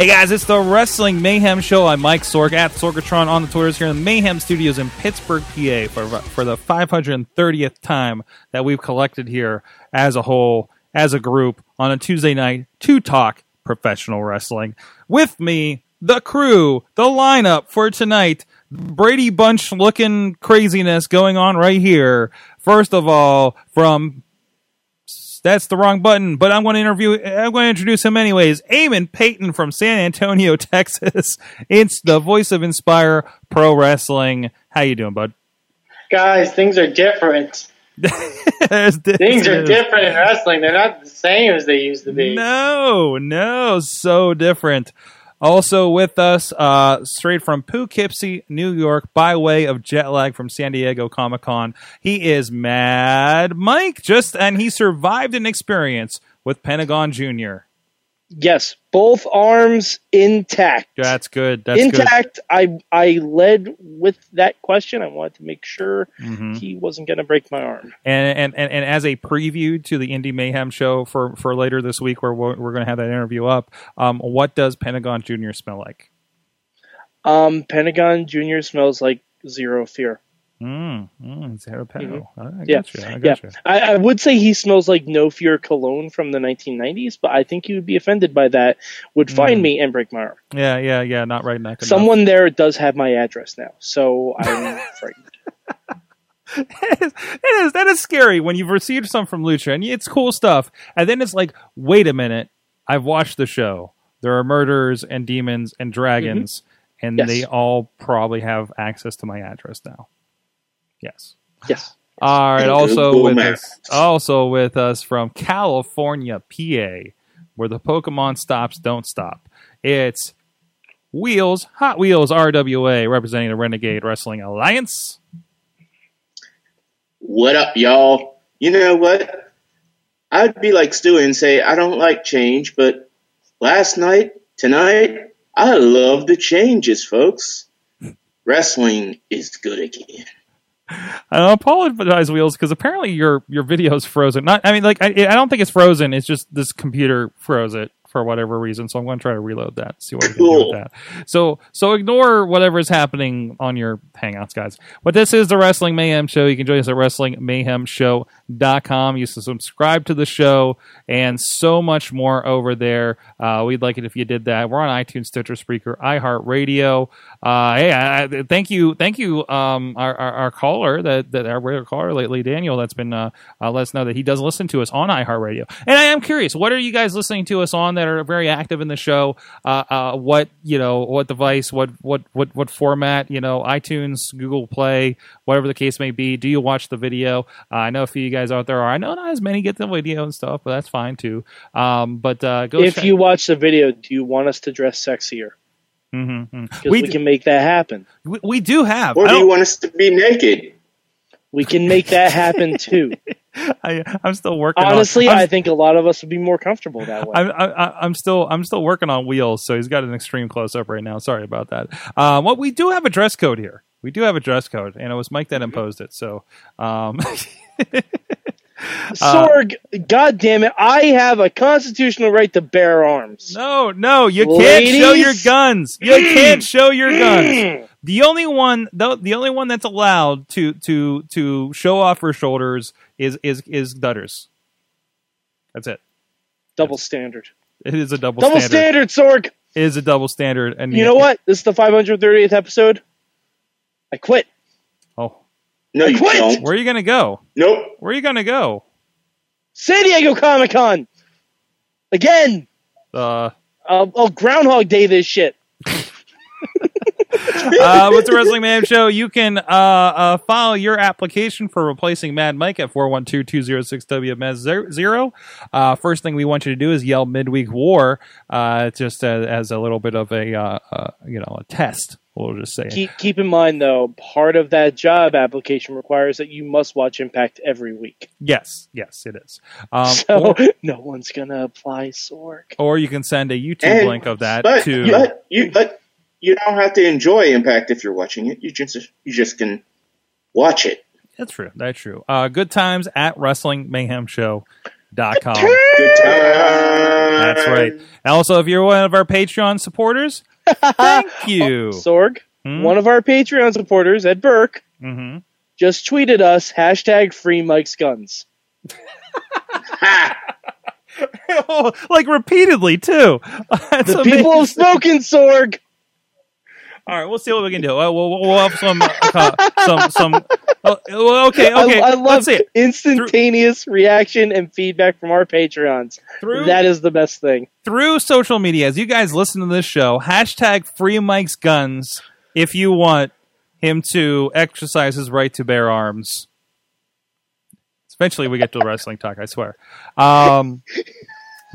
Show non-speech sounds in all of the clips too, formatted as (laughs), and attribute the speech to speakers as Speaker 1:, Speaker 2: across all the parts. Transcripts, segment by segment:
Speaker 1: Hey guys, it's the Wrestling Mayhem Show. I'm Mike Sorg at Sorgatron on the Twitters here in the Mayhem Studios in Pittsburgh, PA, for for the 530th time that we've collected here as a whole, as a group, on a Tuesday night to talk professional wrestling. With me, the crew, the lineup for tonight. Brady Bunch looking craziness going on right here. First of all, from that's the wrong button, but I'm going to interview. I'm going to introduce him anyways. Eamon Payton from San Antonio, (laughs) Texas. It's the voice of Inspire Pro Wrestling. How you doing, bud?
Speaker 2: Guys, things are different. (laughs) Things are different in wrestling. They're not the same as they used to be.
Speaker 1: No, no, so different. Also with us, uh, straight from Poughkeepsie, New York, by way of jet lag from San Diego Comic Con, he is Mad Mike. Just and he survived an experience with Pentagon Junior.
Speaker 3: Yes, both arms intact.
Speaker 1: That's good. That's good.
Speaker 3: intact. I I led with that question. I wanted to make sure
Speaker 1: Mhm.
Speaker 3: he wasn't going to break my arm.
Speaker 1: And, and and and as a preview to the Indie Mayhem show for for later this week, where we're, we're going to have that interview up. Um, what does Pentagon Junior smell like?
Speaker 3: Um, Pentagon Junior smells like zero fear.
Speaker 1: Mm, mm, Zero Peno. I
Speaker 3: Mm-hmm. Yeah,
Speaker 1: got you. I
Speaker 3: yeah.
Speaker 1: you.
Speaker 3: I, I would say he smells like no fear cologne from the 1990s, but I think he would be offended by that. Would find
Speaker 1: Mm.
Speaker 3: me and break my arm.
Speaker 1: Yeah, yeah, yeah. Not right enough.
Speaker 3: Someone there does have my address now, so I'm (laughs) frightened.
Speaker 1: it is, it is that is scary when you've received some from Lucha and it's cool stuff, and then it's like, wait a minute, I've watched the show. There are murders and demons and dragons, and
Speaker 3: Yes.
Speaker 1: they all probably have access to my address now. Yes.
Speaker 3: Yes.
Speaker 1: All right. Also with us, also with us from California, PA, where the Pokemon stops don't stop. It's Wheels, Hot Wheels RWA, representing the Renegade Wrestling Alliance.
Speaker 4: What up, y'all? You know what? I'd be like Stu and say I don't like change, but last night, tonight, I love the changes, folks. Wrestling is good again.
Speaker 1: I apologize, Wheels, because apparently your your video is frozen. Not, I mean, like I, I don't think it's frozen. It's just this computer froze it for whatever reason. So I'm going to try to reload that. See what we can do with that. So so ignore whatever is happening on your Hangouts, guys. But this is the Wrestling Mayhem Show. You can join us at WrestlingMayhemShow.com. You can subscribe to the show and so much more over there. Uh, we'd like it if you did that. We're on iTunes, Stitcher, Spreaker, iHeartRadio. Uh, hey, I, I- thank you, thank you, um, our, our, our caller that that our regular caller lately, Daniel, that's been uh, uh, let us know that he does listen to us on iHeartRadio. And I am curious, what are you guys listening to us on that are very active in the show? Uh, uh, what you know, what device, what what what what format? You know, iTunes, Google Play, whatever the case may be. Do you watch the video? Uh, I know a few of you guys out there are. I know not as many get the video and stuff, but that's fine too. Um, but uh, go
Speaker 3: if
Speaker 1: check-
Speaker 3: you watch the video, do you want us to dress sexier?
Speaker 1: Mhm, mhm. We,
Speaker 3: we,
Speaker 1: d-
Speaker 3: can make that happen.
Speaker 1: we, we do have.
Speaker 4: Or do you want us to be naked?
Speaker 3: We can make that happen too. (laughs) (laughs)
Speaker 1: I, I'm still working.
Speaker 3: Honestly,
Speaker 1: on,
Speaker 3: I think a lot of us would be more comfortable that way.
Speaker 1: I'm, I, I'm still I'm still working on wheels, so he's got an extreme close up right now. Sorry about that. Um, well, we do have a dress code here. We do have a dress code, and it was Mike that imposed it. So, um, (laughs)
Speaker 3: Sorg, God damn it! I have a constitutional right to bear arms.
Speaker 1: no, no, you can't show your guns. You can't show your guns. The only one, the, the only one that's allowed to to to show off her shoulders is is is Dutters. That's it.
Speaker 3: Double standard.
Speaker 1: It is a double,
Speaker 3: Double
Speaker 1: standard.
Speaker 3: standard, Sorg.
Speaker 1: It is a double standard, and
Speaker 3: You know what? This is the 530th episode. I quit.
Speaker 1: Oh,
Speaker 4: No, you
Speaker 3: quit!
Speaker 4: don't.
Speaker 1: where are you gonna go?
Speaker 4: Nope.
Speaker 1: Where are you gonna go?
Speaker 3: San Diego Comic Con. Again.
Speaker 1: Uh,
Speaker 3: I'll, I'll Groundhog Day this shit. (laughs)
Speaker 1: uh, what's the Wrestling Mayhem Show? You can uh, uh, file your application for replacing Mad Mike at 412-206-WMS0. Uh, first thing we want you to do is yell midweek war, uh, just as, as a little bit of a, uh, uh, you know, a test. We'll just say.
Speaker 3: Keep, keep in mind, though, part of that job application requires that you must watch Impact every week.
Speaker 1: Yes, yes, it is. Um, (laughs)
Speaker 3: So
Speaker 1: or,
Speaker 3: no one's gonna apply Sorg.
Speaker 1: or you can send a YouTube
Speaker 4: And-
Speaker 1: link of that
Speaker 4: but,
Speaker 1: to...
Speaker 4: but you but you don't have to enjoy Impact if you're watching it. You just you just can watch it.
Speaker 1: That's true. That's true. Uh, good times at WrestlingMayhemShow.com.
Speaker 4: Good time.
Speaker 1: That's right. And also, if you're one of our Patreon supporters, (laughs) thank you.
Speaker 3: Sorg,
Speaker 1: Hmm?
Speaker 3: one of our Patreon supporters, Ed Burke,
Speaker 1: hmm
Speaker 3: just tweeted us hashtag free Mike's guns. (laughs)
Speaker 1: oh, like repeatedly too. (laughs) That's
Speaker 3: The
Speaker 1: amazing.
Speaker 3: people have spoken, Sorg.
Speaker 1: All right, we'll see what we can do. Uh, we'll, we'll have some, uh, some, some. Uh, well, okay, okay.
Speaker 3: I, I love
Speaker 1: Let's see it
Speaker 3: instantaneous reaction and feedback from our Patreons.
Speaker 1: through
Speaker 3: That is the best thing.
Speaker 1: through social media. As you guys listen to this show, hashtag Free Mike's Guns if you want him to exercise his right to bear arms. Eventually, we get to the wrestling talk. I swear. Um,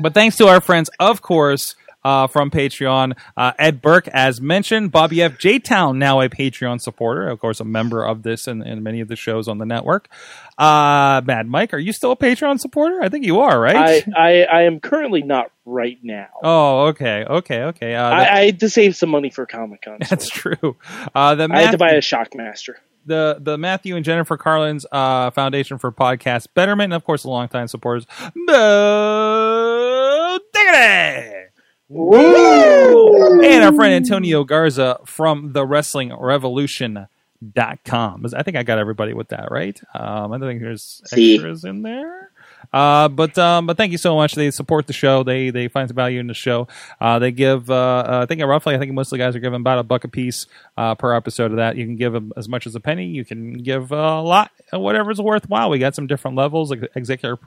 Speaker 1: but thanks to our friends, of course, uh, from Patreon, uh, Ed Burke, as mentioned, Bobby F. J. Town, now a Patreon supporter, of course, a member of this and, and many of the shows on the network. Uh, Mad Mike, are you still a Patreon supporter? I think you are, right?
Speaker 3: I, I, I am currently not right now.
Speaker 1: oh, okay, okay, okay. Uh, that-
Speaker 3: I, I had to save some money for Comic Con.
Speaker 1: that's true. Uh, the
Speaker 3: I had to buy a Shockmaster.
Speaker 1: the the Matthew and Jennifer Carlin's uh, Foundation for Podcast Betterment, and of course, the longtime supporters, Bo Diggity! And our friend Antonio Garza from the Wrestling Revolution. Dot com. I think I got everybody with that right. Um, I don't think there's
Speaker 4: See.
Speaker 1: extras in there. Uh, but um, but thank you so much. They support the show. They they find some value in the show. Uh, they give. Uh, uh, I think roughly. I think most of the guys are giving about a buck a piece uh, per episode of that. You can give them as much as a penny. You can give a lot, whatever's worthwhile. We got some different levels. Like executive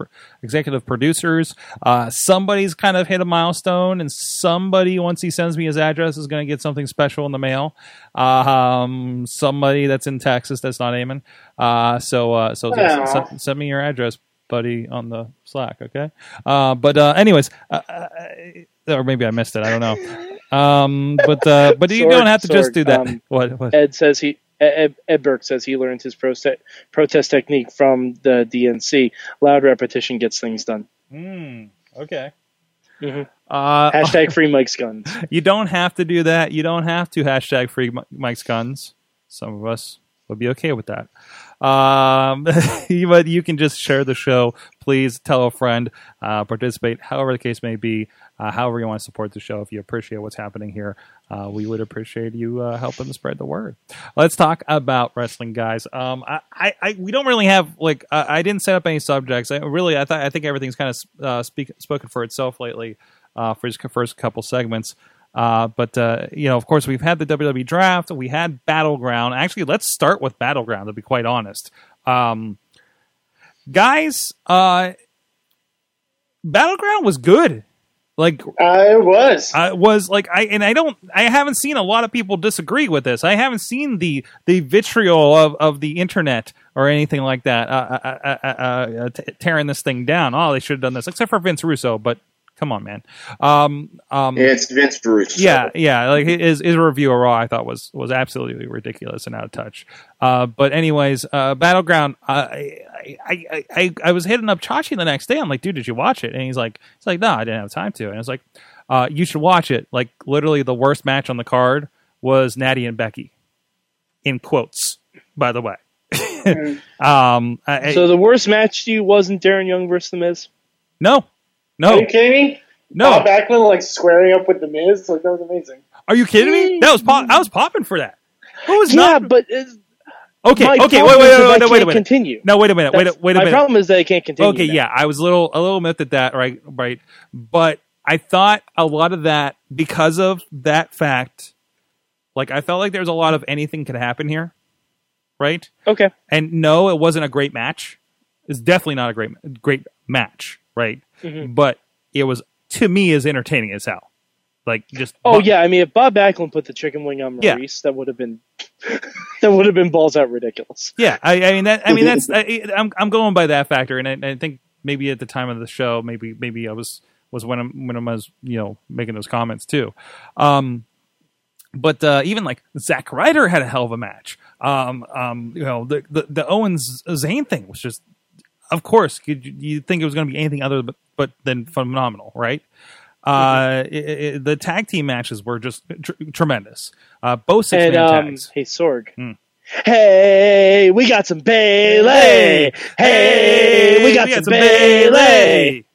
Speaker 1: executive producers. Uh, somebody's kind of hit a milestone, and somebody once he sends me his address is going to get something special in the mail. Um, somebody that's in Texas that's not Eamon. Uh, so uh, so
Speaker 2: Aw.
Speaker 1: s- s- send me your address buddy on the Slack, okay? Uh, but uh, anyways, uh, uh, or maybe I missed it. I don't know. Um, but uh, but you don't have to just do that.
Speaker 3: um,
Speaker 1: what? what?
Speaker 3: Ed says he. Ed, Ed Burke says he learned his protest protest technique from the DNC. Loud repetition gets things done.
Speaker 1: Hmm, okay.
Speaker 3: Mhm.
Speaker 1: Uh,
Speaker 3: Hashtag (laughs) free Mike's guns.
Speaker 1: you don't have to do that. You don't have to hashtag free Mike's guns. Some of us would be okay with that. Um, (laughs) but you can just share the show. Please tell a friend, uh, participate, however the case may be, uh, however you want to support the show. If you appreciate what's happening here, uh, we would appreciate you uh, helping to spread the word. Let's talk about wrestling, guys. Um, I, I, I we don't really have like I, I didn't set up any subjects. I really, I thought I think everything's kind of uh, speak, spoken for itself lately uh, for his first couple segments. Uh, but uh, you know, of course, we've had the WWE draft. We had Battleground. Actually, let's start with Battleground. To be quite honest, um, guys, uh, Battleground was good. Like
Speaker 2: I was.
Speaker 1: I was like I and I don't I haven't seen a lot of people disagree with this. I haven't seen the the vitriol of, of the internet or anything like that uh, uh, uh, uh, uh, t- tearing this thing down. Oh, they should have done this, except for Vince Russo. But come on, man. Um, um,
Speaker 4: It's Vince Bruce.
Speaker 1: yeah, yeah. Like his his review of Raw, I thought was was absolutely ridiculous and out of touch. Uh, but anyways, uh, Battleground. I, I I I I was hitting up Chachi the next day. I'm like, dude, did you watch it? And he's like, he's like, no, I didn't have time to. And I was like, uh, you should watch it. Like literally, the worst match on the card was Natty and Becky, in quotes, by the way. (laughs) um, I, I-
Speaker 3: So the worst match to you wasn't Darren Young versus The Miz?
Speaker 1: no,
Speaker 2: Are
Speaker 1: no,
Speaker 2: you kidding me?
Speaker 1: no.
Speaker 2: Bob Backlund like squaring up with the Miz, like that was amazing.
Speaker 1: Are you kidding me? That was pop- I was popping for that. Who was
Speaker 3: Yeah,
Speaker 1: not?
Speaker 3: but it's,
Speaker 1: Okay,
Speaker 3: my
Speaker 1: okay, wait,
Speaker 3: problem
Speaker 1: wait, wait, wait, wait, wait a minute.
Speaker 3: Continue.
Speaker 1: No, wait a minute. Wait, a,
Speaker 3: That's-
Speaker 1: wait a
Speaker 3: my
Speaker 1: minute.
Speaker 3: problem is that I can't continue.
Speaker 1: Okay,
Speaker 3: that.
Speaker 1: yeah, I was a little a little miffed at that, right? Right, but I thought a lot of that because of that fact. Like I felt like there was a lot of anything could happen here, right?
Speaker 3: Okay.
Speaker 1: And no, it wasn't a great match. It's definitely not a great great match, right?
Speaker 3: Mhm.
Speaker 1: But it was to me as entertaining as hell. Like just
Speaker 3: Oh yeah, I mean, if Bob Backlund put the chicken wing on
Speaker 1: Yeah.
Speaker 3: Maurice, that would have been (laughs) that would have been balls out ridiculous.
Speaker 1: Yeah, I, I mean that. I mean that's. (laughs) I, I'm I'm going by that factor, and I, I think maybe at the time of the show, maybe maybe I was was when I'm when I was you know making those comments too. Um, but uh, even like Zack Ryder had a hell of a match. Um, um, you know the the, the Owens Zane thing was just, of course, you you think it was going to be anything other but but than phenomenal, right? Uh, it, it, the tag team matches were just tr- tremendous. Uh, both six
Speaker 3: and
Speaker 1: man
Speaker 3: um,
Speaker 1: tags.
Speaker 3: hey Sorg,
Speaker 1: Hmm.
Speaker 3: hey, we got some Bayley. Hey, we got, some, Bayley.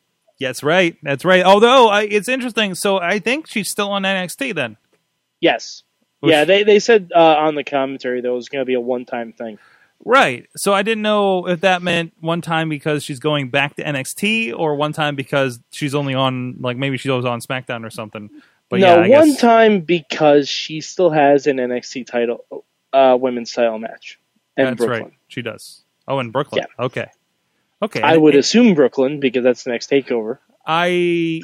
Speaker 1: That's right. That's right. Although I, it's interesting. So I think she's still on NXT then.
Speaker 3: Yes.
Speaker 1: Which-
Speaker 3: yeah, they they said uh, on the commentary that it was going to be a one time thing.
Speaker 1: Right. So I didn't know if that meant one time because she's going back to NXT or one time because she's only on like maybe she was on SmackDown or something. But
Speaker 3: no,
Speaker 1: yeah, I
Speaker 3: one
Speaker 1: guess,
Speaker 3: time because she still has an NXT title, uh, women's title match in
Speaker 1: that's
Speaker 3: Brooklyn.
Speaker 1: right. She does. Oh, in Brooklyn. Okay. Okay.
Speaker 3: I would
Speaker 1: And-
Speaker 3: assume Brooklyn because that's the next takeover.
Speaker 1: I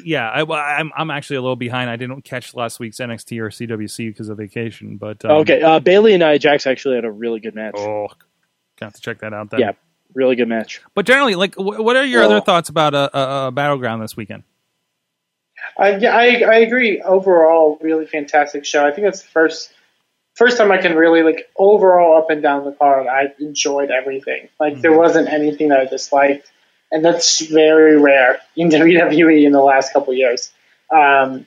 Speaker 1: yeah. I, I'm I'm actually a little behind. I didn't catch last week's NXT or CWC because of vacation. But um,
Speaker 3: okay, uh, Bayley and Nia Jax actually had a really good match.
Speaker 1: Oh, got to check that out then.
Speaker 3: Yeah, really good match.
Speaker 1: But generally, like, wh- what are your
Speaker 2: Well-
Speaker 1: other thoughts about a, a, a battleground this weekend?
Speaker 2: I, yeah, I I agree. Overall, really fantastic show. I think it's the first first time I can really like overall up and down the card. I enjoyed everything. Like there wasn't anything that I disliked, and that's very rare in (laughs) WWE in the last couple years. Um,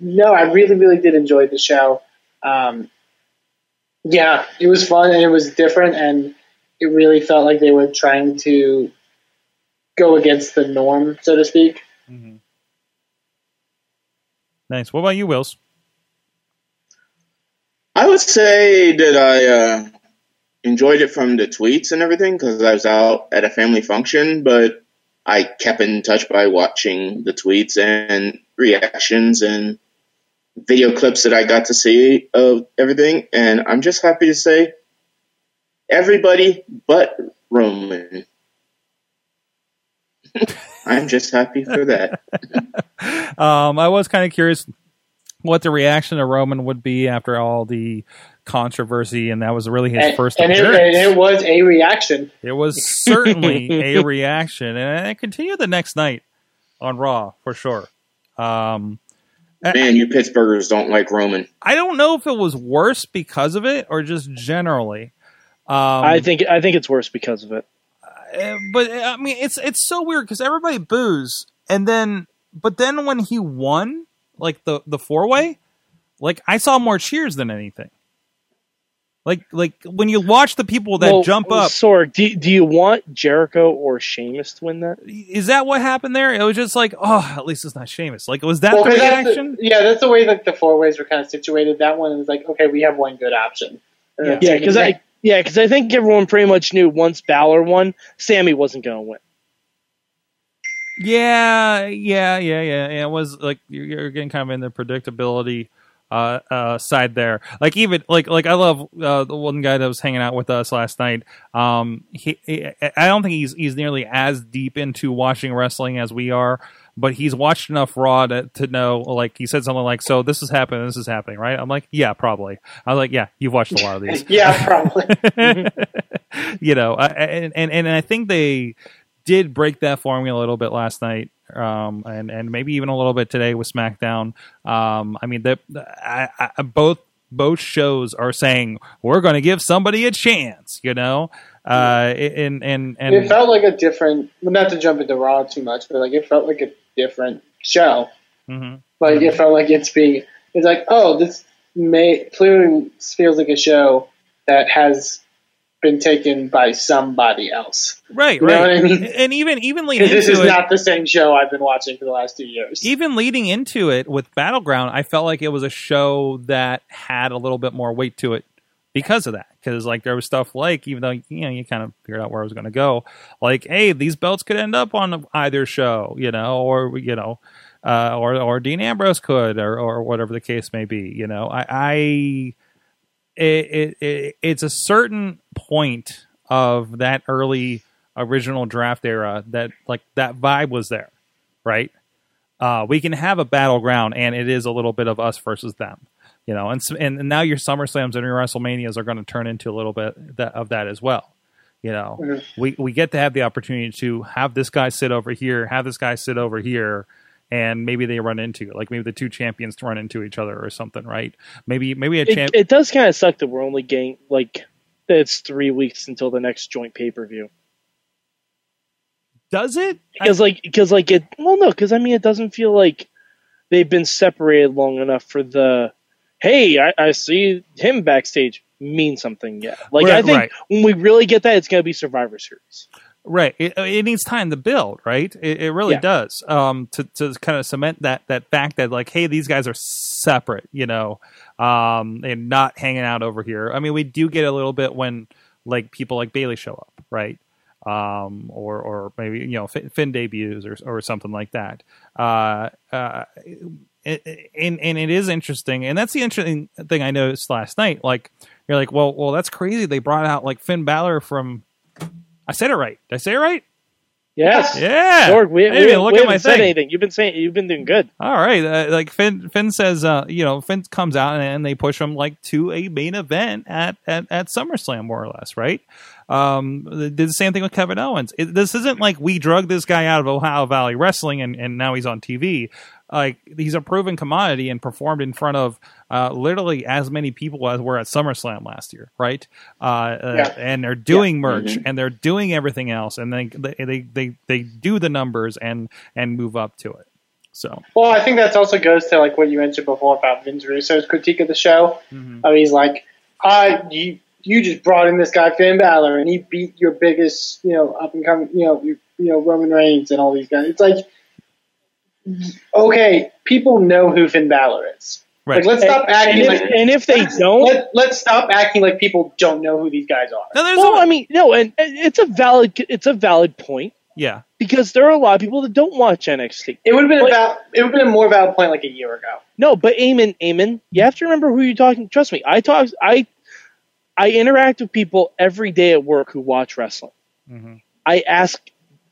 Speaker 2: no, I really really did enjoy the show. Um, yeah, it was fun and it was different, and it really felt like they were trying to go against the norm, so to speak.
Speaker 1: Nice. What about you, Wills?
Speaker 4: I would say that I uh, enjoyed it from the tweets and everything because I was out at a family function, but I kept in touch by watching the tweets and reactions and video clips that I got to see of everything. And I'm just happy to say everybody but Roman. (laughs) I'm just happy for that. (laughs)
Speaker 1: Um, I was kind of curious what the reaction of Roman would be after all the controversy, and that was really his
Speaker 2: and,
Speaker 1: first
Speaker 2: and it,
Speaker 1: appearance.
Speaker 2: and it was a reaction.
Speaker 1: It was certainly a (laughs) reaction, and it continued the next night on Raw for sure. Um,
Speaker 4: Man, you Pittsburghers don't like Roman.
Speaker 1: I don't know if it was worse because of it or just generally. Um,
Speaker 3: I think I think it's worse because of it.
Speaker 1: Uh, but I mean, it's it's so weird because everybody boos, and then but then when he won, like the the four way, like I saw more cheers than anything. Like like when you watch the people that
Speaker 3: Well,
Speaker 1: jump up,
Speaker 3: Sorg, do, do you want Jericho or Sheamus to win that?
Speaker 1: is that what happened there? It was just like, oh, at least it's not Sheamus. Like was that
Speaker 2: Well,
Speaker 1: the
Speaker 2: 'cause that's
Speaker 1: reaction?
Speaker 2: the- yeah, that's the way that the four ways were kind of situated. That one was like, okay, we have one good option.
Speaker 3: Yeah, because I yeah, because I think everyone pretty much knew once Balor won, Sammy wasn't going to win.
Speaker 1: Yeah, yeah, yeah, yeah. yeah. It was like you're, you're getting kind of in the predictability uh, uh, side there. Like even like like I love uh, the one guy that was hanging out with us last night. Um, he, he I don't think he's he's nearly as deep into watching wrestling as we are. But he's watched enough Raw to, to know, like he said something like, "So this is happening, this is happening, right?" I'm like, "Yeah, probably." I was like, "Yeah, you've watched a lot of these." (laughs)
Speaker 2: yeah, probably. (laughs)
Speaker 1: you know, I, and, and and I think they did break that formula a little bit last night, um, and and maybe even a little bit today with SmackDown. Um, I mean, the, I, I, both both shows are saying we're going to give somebody a chance. You know, uh, and and and
Speaker 2: it felt like a different. Not to jump into Raw too much, but like it felt like a different show.
Speaker 1: Mhm.
Speaker 2: Like it felt like it's being. It's like, oh, this may clearly feels like a show that has been taken by somebody else.
Speaker 1: right,
Speaker 2: You know
Speaker 1: right,
Speaker 2: what I mean?
Speaker 1: and even even leading
Speaker 2: this is
Speaker 1: it,
Speaker 2: not the same show I've been watching for the last two years.
Speaker 1: even leading into it with Battleground, I felt like it was a show that had a little bit more weight to it because of that. Because like there was stuff like, even though you know you kind of figured out where I was going to go, like, hey, these belts could end up on either show, you know, or you know, uh, or or Dean Ambrose could, or or whatever the case may be. You know, I. I it, it, it, it's a certain point of that early original draft era that like that vibe was there, right? uh, we can have a battleground, and it is a little bit of us versus them. You know, and and, and now your SummerSlams and your WrestleManias are going to turn into a little bit that, of that as well. You know,
Speaker 2: Mhm.
Speaker 1: we we get to have the opportunity to have this guy sit over here, have this guy sit over here, and maybe they run into like maybe the two champions run into each other or something, right? Maybe maybe a
Speaker 3: It,
Speaker 1: champ.
Speaker 3: it does kind of suck that we're only getting like it's three weeks until the next joint pay per view.
Speaker 1: does it?
Speaker 3: Because like because like it well no because I mean it doesn't feel like they've been separated long enough for the hey I, I see him backstage mean something yet. Like I think
Speaker 1: right.
Speaker 3: when we really get that it's gonna be Survivor Series.
Speaker 1: Right. It, it needs time to build, right? It, it really
Speaker 3: Yeah.
Speaker 1: does. Um, to, to kind of cement that, that fact that like, hey, these guys are separate, you know, um, and not hanging out over here. I mean, we do get a little bit when like people like Bayley show up, right? Um, or, or maybe, you know, Finn, Finn debuts or, or something like that. Uh, uh, it, and, and it is interesting. And that's the interesting thing I noticed last night. Like, you're like, well, well, that's crazy. They brought out like Finn Balor from, I said it right. Did I say it right?
Speaker 3: Yes.
Speaker 1: Yeah.
Speaker 3: We,
Speaker 1: I didn't
Speaker 3: we,
Speaker 1: even look
Speaker 3: we
Speaker 1: at
Speaker 3: haven't
Speaker 1: my
Speaker 3: said
Speaker 1: thing.
Speaker 3: anything. You've been saying you've been doing good.
Speaker 1: All right. Uh, like Finn, Finn says, uh, you know, Finn comes out and, and they push him like to a main event at, at, at SummerSlam, more or less, right? Um, they did the same thing with Kevin Owens. It, this isn't like we drug this guy out of Ohio Valley Wrestling and, and now he's on TV. Like he's a proven commodity and performed in front of uh, literally as many people as were at SummerSlam last year, right? Uh, uh,
Speaker 2: Yeah.
Speaker 1: and they're doing merch
Speaker 4: Mhm.
Speaker 1: and they're doing everything else, and they they, they they they do the numbers and and move up to it. So
Speaker 2: Well, I think that also goes to like what you mentioned before about Vince Russo's critique of the show.
Speaker 1: Mhm.
Speaker 2: I mean, he's like, I you you just brought in this guy Finn Balor and he beat your biggest you know up and coming you know you, you know Roman Reigns and all these guys. It's like, okay, people know who Finn Balor is.
Speaker 1: right.
Speaker 2: Like, let's stop
Speaker 3: And,
Speaker 2: acting
Speaker 3: if,
Speaker 2: like
Speaker 3: and if they
Speaker 2: let's,
Speaker 3: don't,
Speaker 2: let, let's stop acting like people don't know who these guys are.
Speaker 1: No, there's
Speaker 3: well,
Speaker 1: a-
Speaker 3: I mean, no, and, and it's a valid it's a valid point
Speaker 1: yeah,
Speaker 3: because there are a lot of people that don't watch NXT.
Speaker 2: It would have been
Speaker 3: But-
Speaker 2: about it would have been a more valid point like a year ago.
Speaker 3: No, but Eamon, Eamon, you have to remember who you're talking. Trust me, I talk, I, I interact with people every day at work who watch wrestling.
Speaker 1: Mhm.
Speaker 3: I ask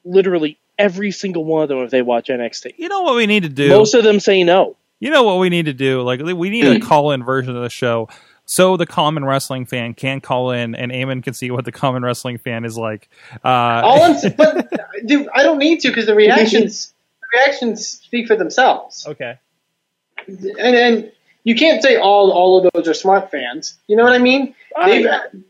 Speaker 3: literally every single one of them if they watch NXT.
Speaker 1: you know what we need to do.
Speaker 3: Most of them say no.
Speaker 1: you know what we need to do. Like we need a (clears throat) call-in version of the show, so the common wrestling fan can call in and Eamon can see what the common wrestling fan is like. Uh,
Speaker 2: All I'm, (laughs) but dude, I don't need to because the reactions the reactions speak for themselves.
Speaker 1: okay.
Speaker 2: And and you can't say all all of those are smart fans. You know what I mean? They've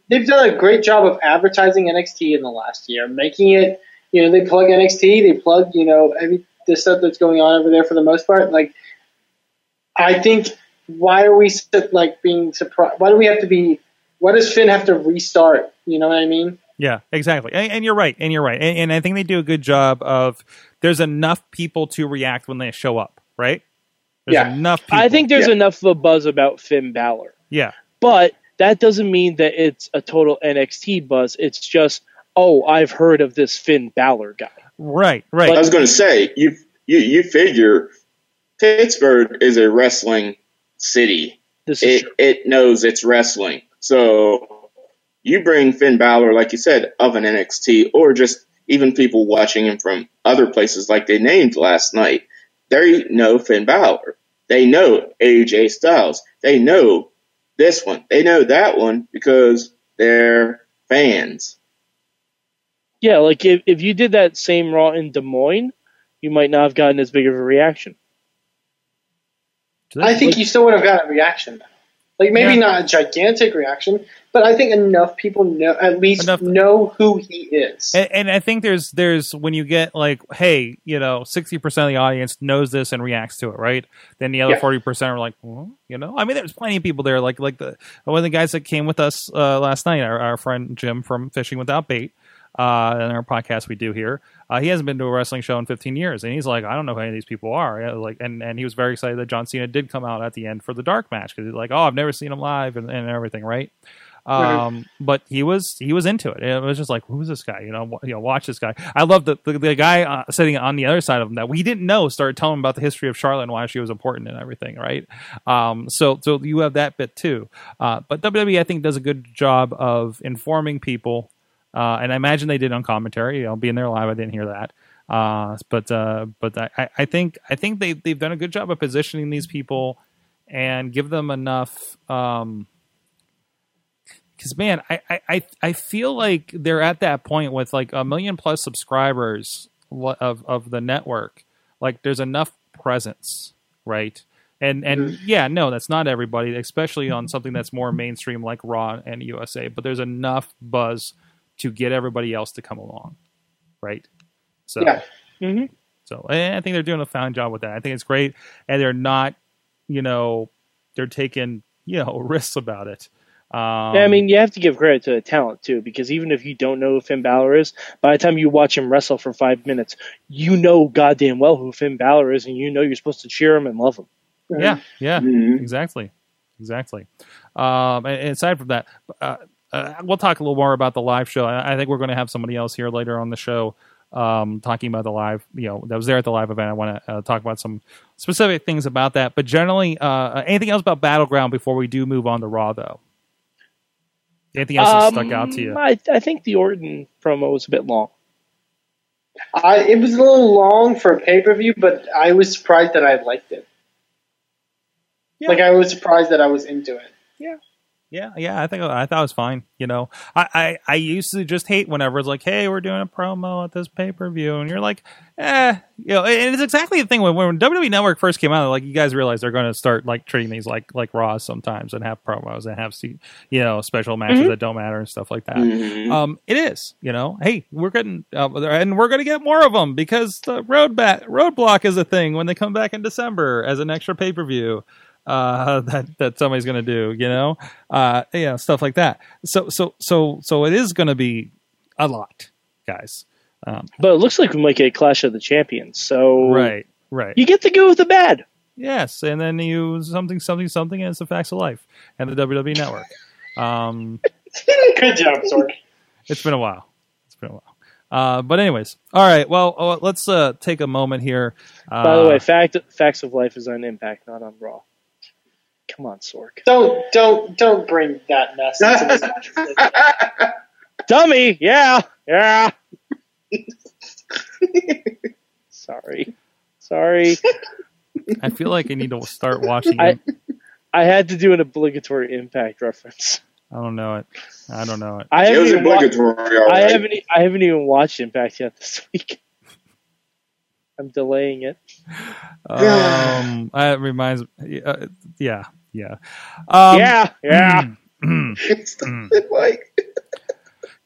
Speaker 2: they've done a great job of advertising NXT in the last year, making it. You know, they plug NXT, they plug you know every the stuff that's going on over there for the most part. Like, I think why are we like being surprised? Why do we have to be? Why does Finn have to restart? You know what I mean?
Speaker 1: Yeah, exactly. And, and you're right. And you're right. And, and I think they do a good job of. There's enough people to react when they show up, right? There's
Speaker 2: Yeah.
Speaker 1: enough. people.
Speaker 3: I think there's
Speaker 2: Yeah.
Speaker 3: enough of a buzz about Finn Balor,
Speaker 1: Yeah.
Speaker 3: but that doesn't mean that it's a total NXT buzz. It's just, oh, I've heard of this Finn Balor guy.
Speaker 1: Right. Right.
Speaker 4: I was going to say you you you figure Pittsburgh is a wrestling city.
Speaker 3: This is
Speaker 4: It
Speaker 3: true.
Speaker 4: it knows it's wrestling. So you bring Finn Balor, like you said, of an NXT, or just even people watching him from other places, like they named last night. They know Finn Balor. They know AJ Styles. They know this one. They know that one because they're fans.
Speaker 3: Yeah, like if, if you did that same Raw in Des Moines, you might not have gotten as big of a reaction.
Speaker 2: I think you still would have got a reaction. Like maybe
Speaker 1: Yeah.
Speaker 2: not a gigantic reaction, but I think enough people know at least
Speaker 1: Enough-
Speaker 2: know who he is.
Speaker 1: And, and I think there's there's when you get like, hey, you know, sixty percent of the audience knows this and reacts to it, right? Then the other
Speaker 2: Yeah.
Speaker 1: forty percent are like, well, you know, I mean, there's plenty of people there, like like the one of the guys that came with us uh, last night, our, our friend Jim from Fishing Without Bait, uh, and our podcast we do here. Uh, he hasn't been to a wrestling show in 15 years, and he's like, I don't know who any of these people are. Like, and, and he was very excited that John Cena did come out at the end for the dark match because he's like, oh, I've never seen him live and, and everything, right? Um, but he was he was into it. It was just like, who's this guy? You know, you know, watch this guy. I love the the, the guy uh, sitting on the other side of him that we didn't know started telling him about the history of Charlotte and why she was important and everything, right? Um, so so you have that bit too. Uh, but WWE I think does a good job of informing people, uh, and I imagine they did on commentary. You know, being there live, I didn't hear that. Uh, but uh, but I- I, think I think they they've done a good job of positioning these people and give them enough. Um, because man, I, I I I feel like they're at that point with like a million plus subscribers of of the network. Like there's enough presence, right? And and yeah, no, that's not everybody, especially on something that's more mainstream like Raw and USA. But there's enough buzz to get everybody else to come along, right? So
Speaker 2: Yeah.
Speaker 3: Mhm.
Speaker 1: so and I think they're doing a fine job with that. I think it's great, and they're not, you know, they're taking you know (laughs) risks about it. Um,
Speaker 3: Yeah, I mean, you have to give credit to the talent too, because even if you don't know who Finn Balor is, by the time you watch him wrestle for five minutes, you know goddamn well who Finn Balor is, and you know you're supposed to cheer him and love him.
Speaker 1: yeah, yeah,
Speaker 4: Mhm.
Speaker 1: exactly, exactly. Um, and, and aside from that, uh, uh, we'll talk a little more about the live show. I, I think we're going to have somebody else here later on the show um, talking about the live. You know, that was there at the live event. I want to uh, talk about some specific things about that. But generally, uh, anything else about Battleground before we do move on to Raw, though? Anything else that stuck out to you?
Speaker 3: Um, I, I think the Orton promo was a bit long.
Speaker 2: I, it was a little long for a pay per view, but I was surprised that I liked it.
Speaker 1: Yeah.
Speaker 2: Like I was surprised that I was into it.
Speaker 1: Yeah, yeah, yeah, I think I thought it was fine. You know, I, I, I used to just hate whenever it's like, hey, we're doing a promo at this pay per view, and you're like, eh, you know, and it's exactly the thing when when WWE Network first came out, like you guys realize they're going to start like treating these like like Raw sometimes and have promos and have you know special matches that don't matter and stuff like that.
Speaker 4: Mhm.
Speaker 1: Um, it is, you know, hey, we're getting, uh, and we're going to get more of them because the road bat, roadblock is a thing when they come back in December as an extra pay per view. Uh, (laughs) that that somebody's going to do, you know, uh, yeah, stuff like that. So so so so it is going to be a lot, guys. Um,
Speaker 3: But it looks like we might get Clash of the Champions, so
Speaker 1: right, right.
Speaker 3: you get the good with the bad.
Speaker 1: Yes, and then you something something something, and it's the facts of life and the WWE Network. Um, (laughs)
Speaker 2: Good job, Sorg.
Speaker 1: It's been a while. It's been a while. Uh, but anyways, all right. Well, uh, let's uh, take a moment here. Uh,
Speaker 3: By the way, fact Facts of Life is on Impact, not on Raw. Come on, Sorg.
Speaker 2: Don't don't don't bring that mess into this (laughs) match.
Speaker 3: Dummy, yeah, yeah. Sorry, sorry.
Speaker 1: I feel like I need to start watching.
Speaker 3: I- I had to do an obligatory Impact reference.
Speaker 1: I don't know it. I don't know it.
Speaker 3: I
Speaker 4: It
Speaker 3: haven't,
Speaker 4: was
Speaker 3: even wa-
Speaker 4: obligatory, all
Speaker 3: I haven't. I haven't even watched Impact yet this week. I'm delaying it.
Speaker 1: Um, that reminds. Uh, yeah, yeah. Um,
Speaker 3: yeah, yeah.
Speaker 4: Stop it, Mike.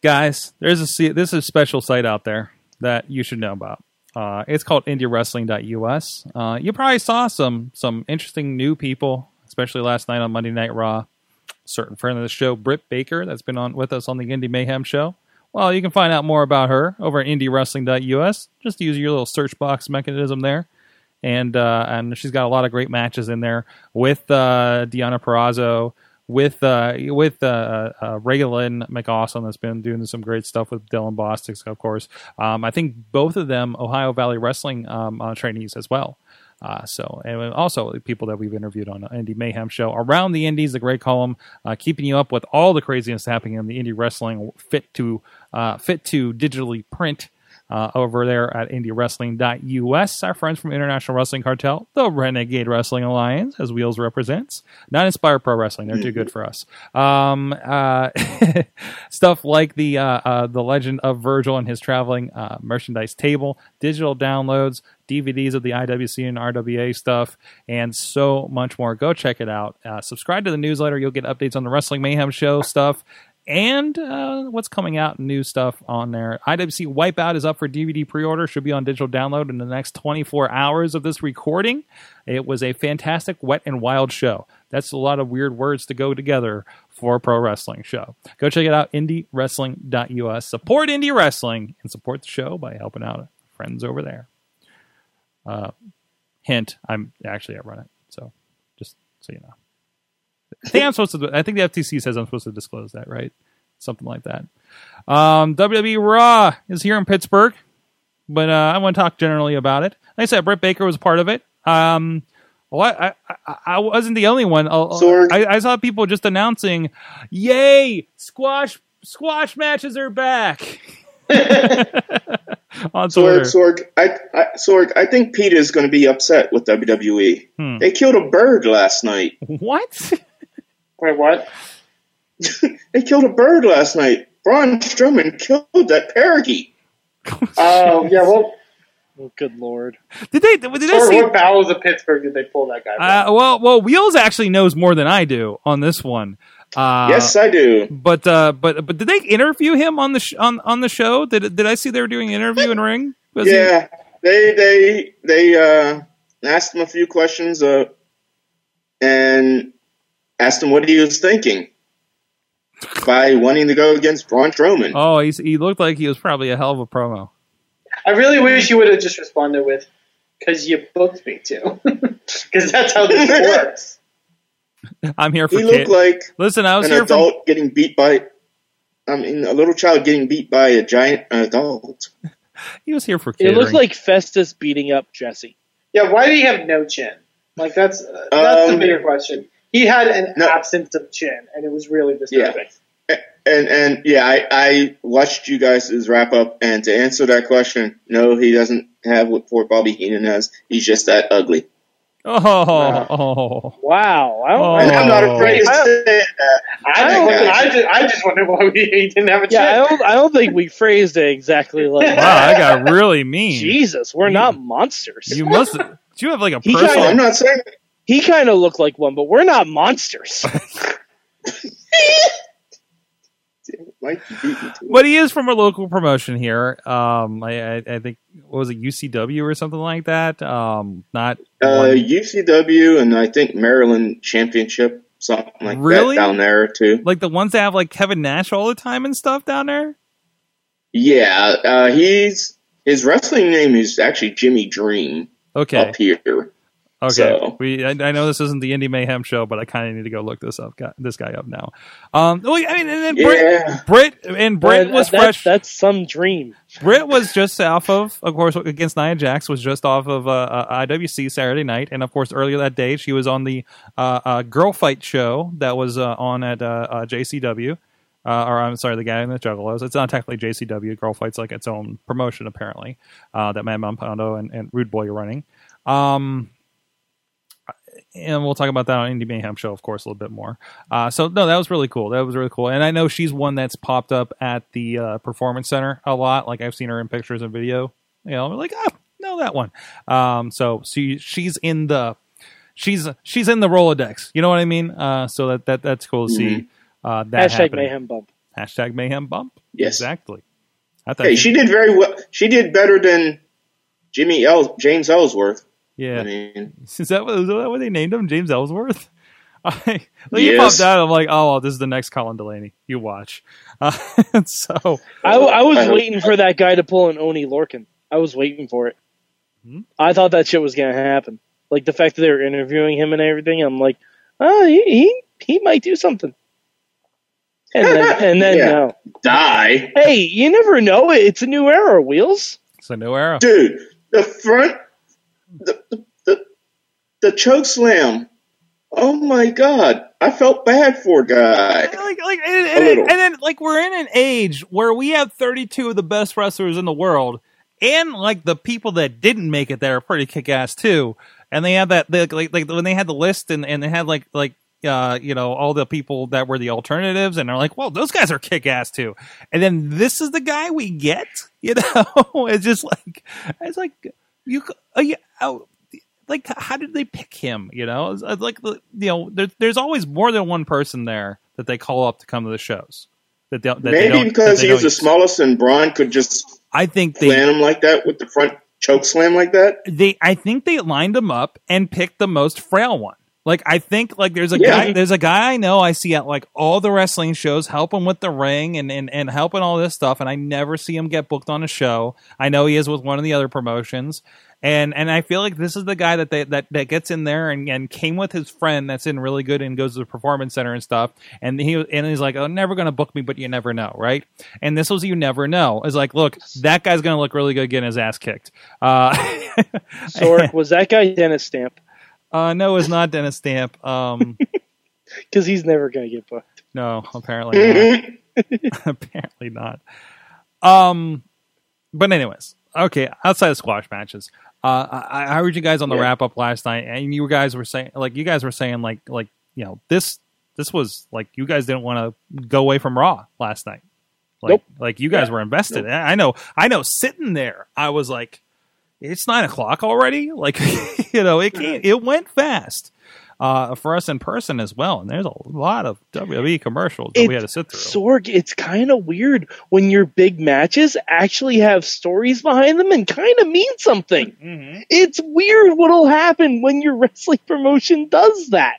Speaker 1: guys, there's a this is a special site out there that you should know about. Uh, it's called IndieWrestling.us. Uh, you probably saw some some interesting new people, especially last night on Monday Night Raw. Certain friend of the show, Britt Baker, that's been on with us on the Indie Mayhem show. Well, you can find out more about her over at IndieWrestling.us. Just use your little search box mechanism there, and uh, and she's got a lot of great matches in there with uh, Deanna with uh, with uh, uh, Raylan McAwesome that's been doing some great stuff with Dylan Bostic, of course. Um, I think both of them Ohio Valley Wrestling um, uh, trainees as well. Uh, so, and also people that we've interviewed on the Indie Mayhem show around the Indies, the great column, uh, keeping you up with all the craziness happening in the indie wrestling, fit to uh, fit to digitally print uh, over there at IndieWrestling.us. Our friends from International Wrestling Cartel, the Renegade Wrestling Alliance, as Wheels represents, not Inspire Pro Wrestling. They're too good for us. Um, uh, (laughs) stuff like the uh, uh, the Legend of Virgil and his traveling uh, merchandise table, digital downloads, DVDs of the IWC and RWA stuff, and so much more. Go check it out. Uh, subscribe to the newsletter. You'll get updates on the Wrestling Mayhem show stuff and uh, what's coming out, new stuff on there. IWC Wipeout is up for DVD pre order, should be on digital download in the next 24 hours of this recording. It was a fantastic, wet, and wild show. That's a lot of weird words to go together for a pro wrestling show. Go check it out, indiewrestling.us. Support indie wrestling and support the show by helping out friends over there. Uh, hint, I'm actually I run it, so just so you know. I think I'm supposed to. I think the FTC says I'm supposed to disclose that, right? Something like that. Um, WWE Raw is here in Pittsburgh, but uh, I want to talk generally about it. Like I said, Britt Baker was part of it. Um, well, I, I, I wasn't the only one.
Speaker 4: Sorg.
Speaker 1: I, I saw people just announcing, "Yay, squash squash matches are back." (laughs) on
Speaker 4: Sorg, Sorg, I, I, Sorg, I think Pete is going to be upset with WWE.
Speaker 1: Hmm.
Speaker 4: They killed a bird last night.
Speaker 1: What? (laughs)
Speaker 2: Wait, what? (laughs)
Speaker 4: They killed a bird last night. Braun Strowman killed that parakeet. (laughs)
Speaker 2: Oh, yeah, well,
Speaker 3: Oh, good lord.
Speaker 1: Did they? Did they
Speaker 2: or
Speaker 1: see?
Speaker 2: what battles of Pittsburgh did they pull that guy from?
Speaker 1: Uh, well, well, Wheels actually knows more than I do on this one. Uh,
Speaker 4: yes, I do.
Speaker 1: but uh, but but did they interview him on the sh- on on the show? Did did I see they were doing an interview in ring? Was he-
Speaker 4: Yeah, they they they uh, asked him a few questions uh, and asked him what he was thinking by wanting to go against Braun Strowman.
Speaker 1: Oh, he's, he looked like he was probably a hell of a promo.
Speaker 2: I really wish you would have just responded with, because you booked me to. Because (laughs) that's how this (laughs) works.
Speaker 1: I'm here for
Speaker 4: he
Speaker 1: kid.
Speaker 4: looked like
Speaker 1: Listen, I was
Speaker 4: an
Speaker 1: here for
Speaker 4: adult getting beat by. I mean, a little child getting beat by a giant adult. (laughs)
Speaker 1: he was here for
Speaker 3: It looked like Festus beating up Jesse.
Speaker 2: Yeah, why did he have no chin? Like, that's uh, that's the
Speaker 4: Um,
Speaker 2: bigger question. He had an
Speaker 4: No.
Speaker 2: absence of chin, and it was really disturbing. Yeah.
Speaker 4: And and yeah, I, I watched you guys' wrap up, and to answer that question, no, he doesn't have what poor Bobby Heenan has. He's just that ugly.
Speaker 1: oh, oh,
Speaker 3: Wow. I don't,
Speaker 1: oh.
Speaker 4: I'm not afraid to
Speaker 3: I-
Speaker 4: say that.
Speaker 2: I,
Speaker 3: I don't
Speaker 2: just,
Speaker 4: think-
Speaker 2: I, just, I just wonder why we didn't have a chin.
Speaker 3: yeah, I don't, I don't think we phrased it exactly like
Speaker 1: wow, I got really mean.
Speaker 3: Jesus, we're not monsters.
Speaker 1: You must. Do you have like a
Speaker 3: He
Speaker 1: personal?
Speaker 4: No, I'm not saying.
Speaker 3: He kind of looked like one, but we're not monsters. (laughs)
Speaker 4: Mike, you beat me to it.
Speaker 1: But he is from a local promotion here. Um, I, I, I think what was it UCW or something like that. Um, not
Speaker 4: Uh,
Speaker 1: one-
Speaker 4: UCW and I think Maryland Championship, something like
Speaker 1: Really?
Speaker 4: that down there too.
Speaker 1: like the ones that have like Kevin Nash all the time and stuff down there.
Speaker 4: Yeah, uh, he's his wrestling name is actually Jimmy Dream
Speaker 1: Okay,
Speaker 4: up here.
Speaker 1: Okay.
Speaker 4: so-
Speaker 1: We I, I know this isn't the Indie Mayhem show, but I kind of need to go look this up. Got this guy up now. Um, well, I mean, and then
Speaker 4: Yeah,
Speaker 1: Britt, Britt and Britt
Speaker 3: Man,
Speaker 1: was
Speaker 3: that-
Speaker 1: fresh.
Speaker 3: That's some dream.
Speaker 1: Britt was just off of, of course, against Nia Jax was just off of uh, uh, IWC Saturday night, and of course earlier that day she was on the uh, uh, Girl Fight show that was uh, on at uh, uh, JCW, uh, or I'm sorry, the guy in the Juggalos. It's not technically JCW. Girl Fight's like its own promotion apparently uh, that Mad Man Pondo and, and Rude Boy are running. Um, and we'll talk about that on Indie Mayhem show, of course, a little bit more. Uh, so no, that was really cool. That was really cool. And I know she's one that's popped up at the uh, performance center a lot. Like I've seen her in pictures and video. You know, I'm like, oh, no, that one. Um, so she she's in the she's she's in the Rolodex. You know what I mean? Uh, so that that that's cool to see. Uh, that
Speaker 3: Hashtag
Speaker 1: happening.
Speaker 3: mayhem bump.
Speaker 1: Hashtag mayhem bump.
Speaker 4: Yes.
Speaker 1: exactly. I thought
Speaker 4: hey, she did very well. She did better than Jimmy El- James Ellsworth.
Speaker 1: Yeah.
Speaker 4: I mean,
Speaker 1: Is that, what, is that what they named him? James Ellsworth? (laughs) I, like he
Speaker 4: Yes.
Speaker 1: popped out. I'm like, oh, well, this is the next Colin Delaney. You watch. Uh, (laughs) so,
Speaker 3: I, I was
Speaker 4: I
Speaker 3: waiting for that guy to pull an Oney Lorcan. I was waiting for it.
Speaker 1: Hmm?
Speaker 3: I thought that shit was gonna happen. Like the fact that they were interviewing him and everything. I'm like, oh, he he, he might do something. And then (laughs) and then
Speaker 4: Yeah.
Speaker 3: no.
Speaker 4: die,
Speaker 3: Hey, you never know. It's a new era, Wheels.
Speaker 1: it's a new era.
Speaker 4: dude. The front, the the the, choke slam. Oh my god, I felt bad for guy.
Speaker 1: Like, like, and,
Speaker 4: A
Speaker 1: and, and then, like, we're in an age where we have 32 of the best wrestlers in the world, and like the people that didn't make it there are pretty kick ass too. And they had that, they, like, like when they had the list, and, and they had like, like, uh, you know, all the people that were the alternatives, and they're like, well, those guys are kick ass too. And then this is the guy we get, (laughs) you know? it's just like, it's like, you, uh, yeah, oh, like how did they pick him you know? It's, uh, like the- you know there, there's always more than one person there that they call up to come to the shows that they, that
Speaker 4: Maybe because
Speaker 1: that they
Speaker 4: he was the smallest and Braun could just
Speaker 1: i think they
Speaker 4: land him like that with the front choke slam like that.
Speaker 1: they i think they lined him up and picked the most frail one like i think like there's a
Speaker 4: Yeah.
Speaker 1: guy there's a guy i know i see at like all the wrestling shows helping with the ring and, and and helping all this stuff and i never see him get booked on a show i know he is with one of the other promotions and and I feel like this is the guy that they, that that gets in there and, and came with his friend that's in really good and goes to the performance center and stuff. And he and he's like, "Oh, never gonna book me, but you never know, right?" And this was you never know. It's like, look, that guy's gonna look really good getting his ass kicked. Uh, (laughs)
Speaker 3: Sorg, (laughs) was that guy Dennis Stamp?
Speaker 1: Uh, no, it's not Dennis Stamp. Um, (laughs)
Speaker 3: Because he's never gonna get booked.
Speaker 1: no, apparently not. (laughs) apparently not. Um, but anyways, okay, outside of squash matches, uh, I, I heard you guys on the
Speaker 4: Yeah.
Speaker 1: wrap up last night, and you guys were saying, like, you guys were saying, like, like you know, this this was like you guys didn't want to go away from Raw last night. Like,
Speaker 3: Nope.
Speaker 1: like you guys
Speaker 4: Yeah.
Speaker 1: were invested. I know, I know. Sitting there, I was like, it's nine o'clock already. Like, (laughs) you know, it came, it went fast. Uh, for us in person as well, and there's a lot of WWE commercials that we had to sit through.
Speaker 3: Sorg, it's kind of weird when your big matches actually have stories behind them and kind of mean something.
Speaker 1: Mhm.
Speaker 3: It's weird what'll happen when your wrestling promotion does that.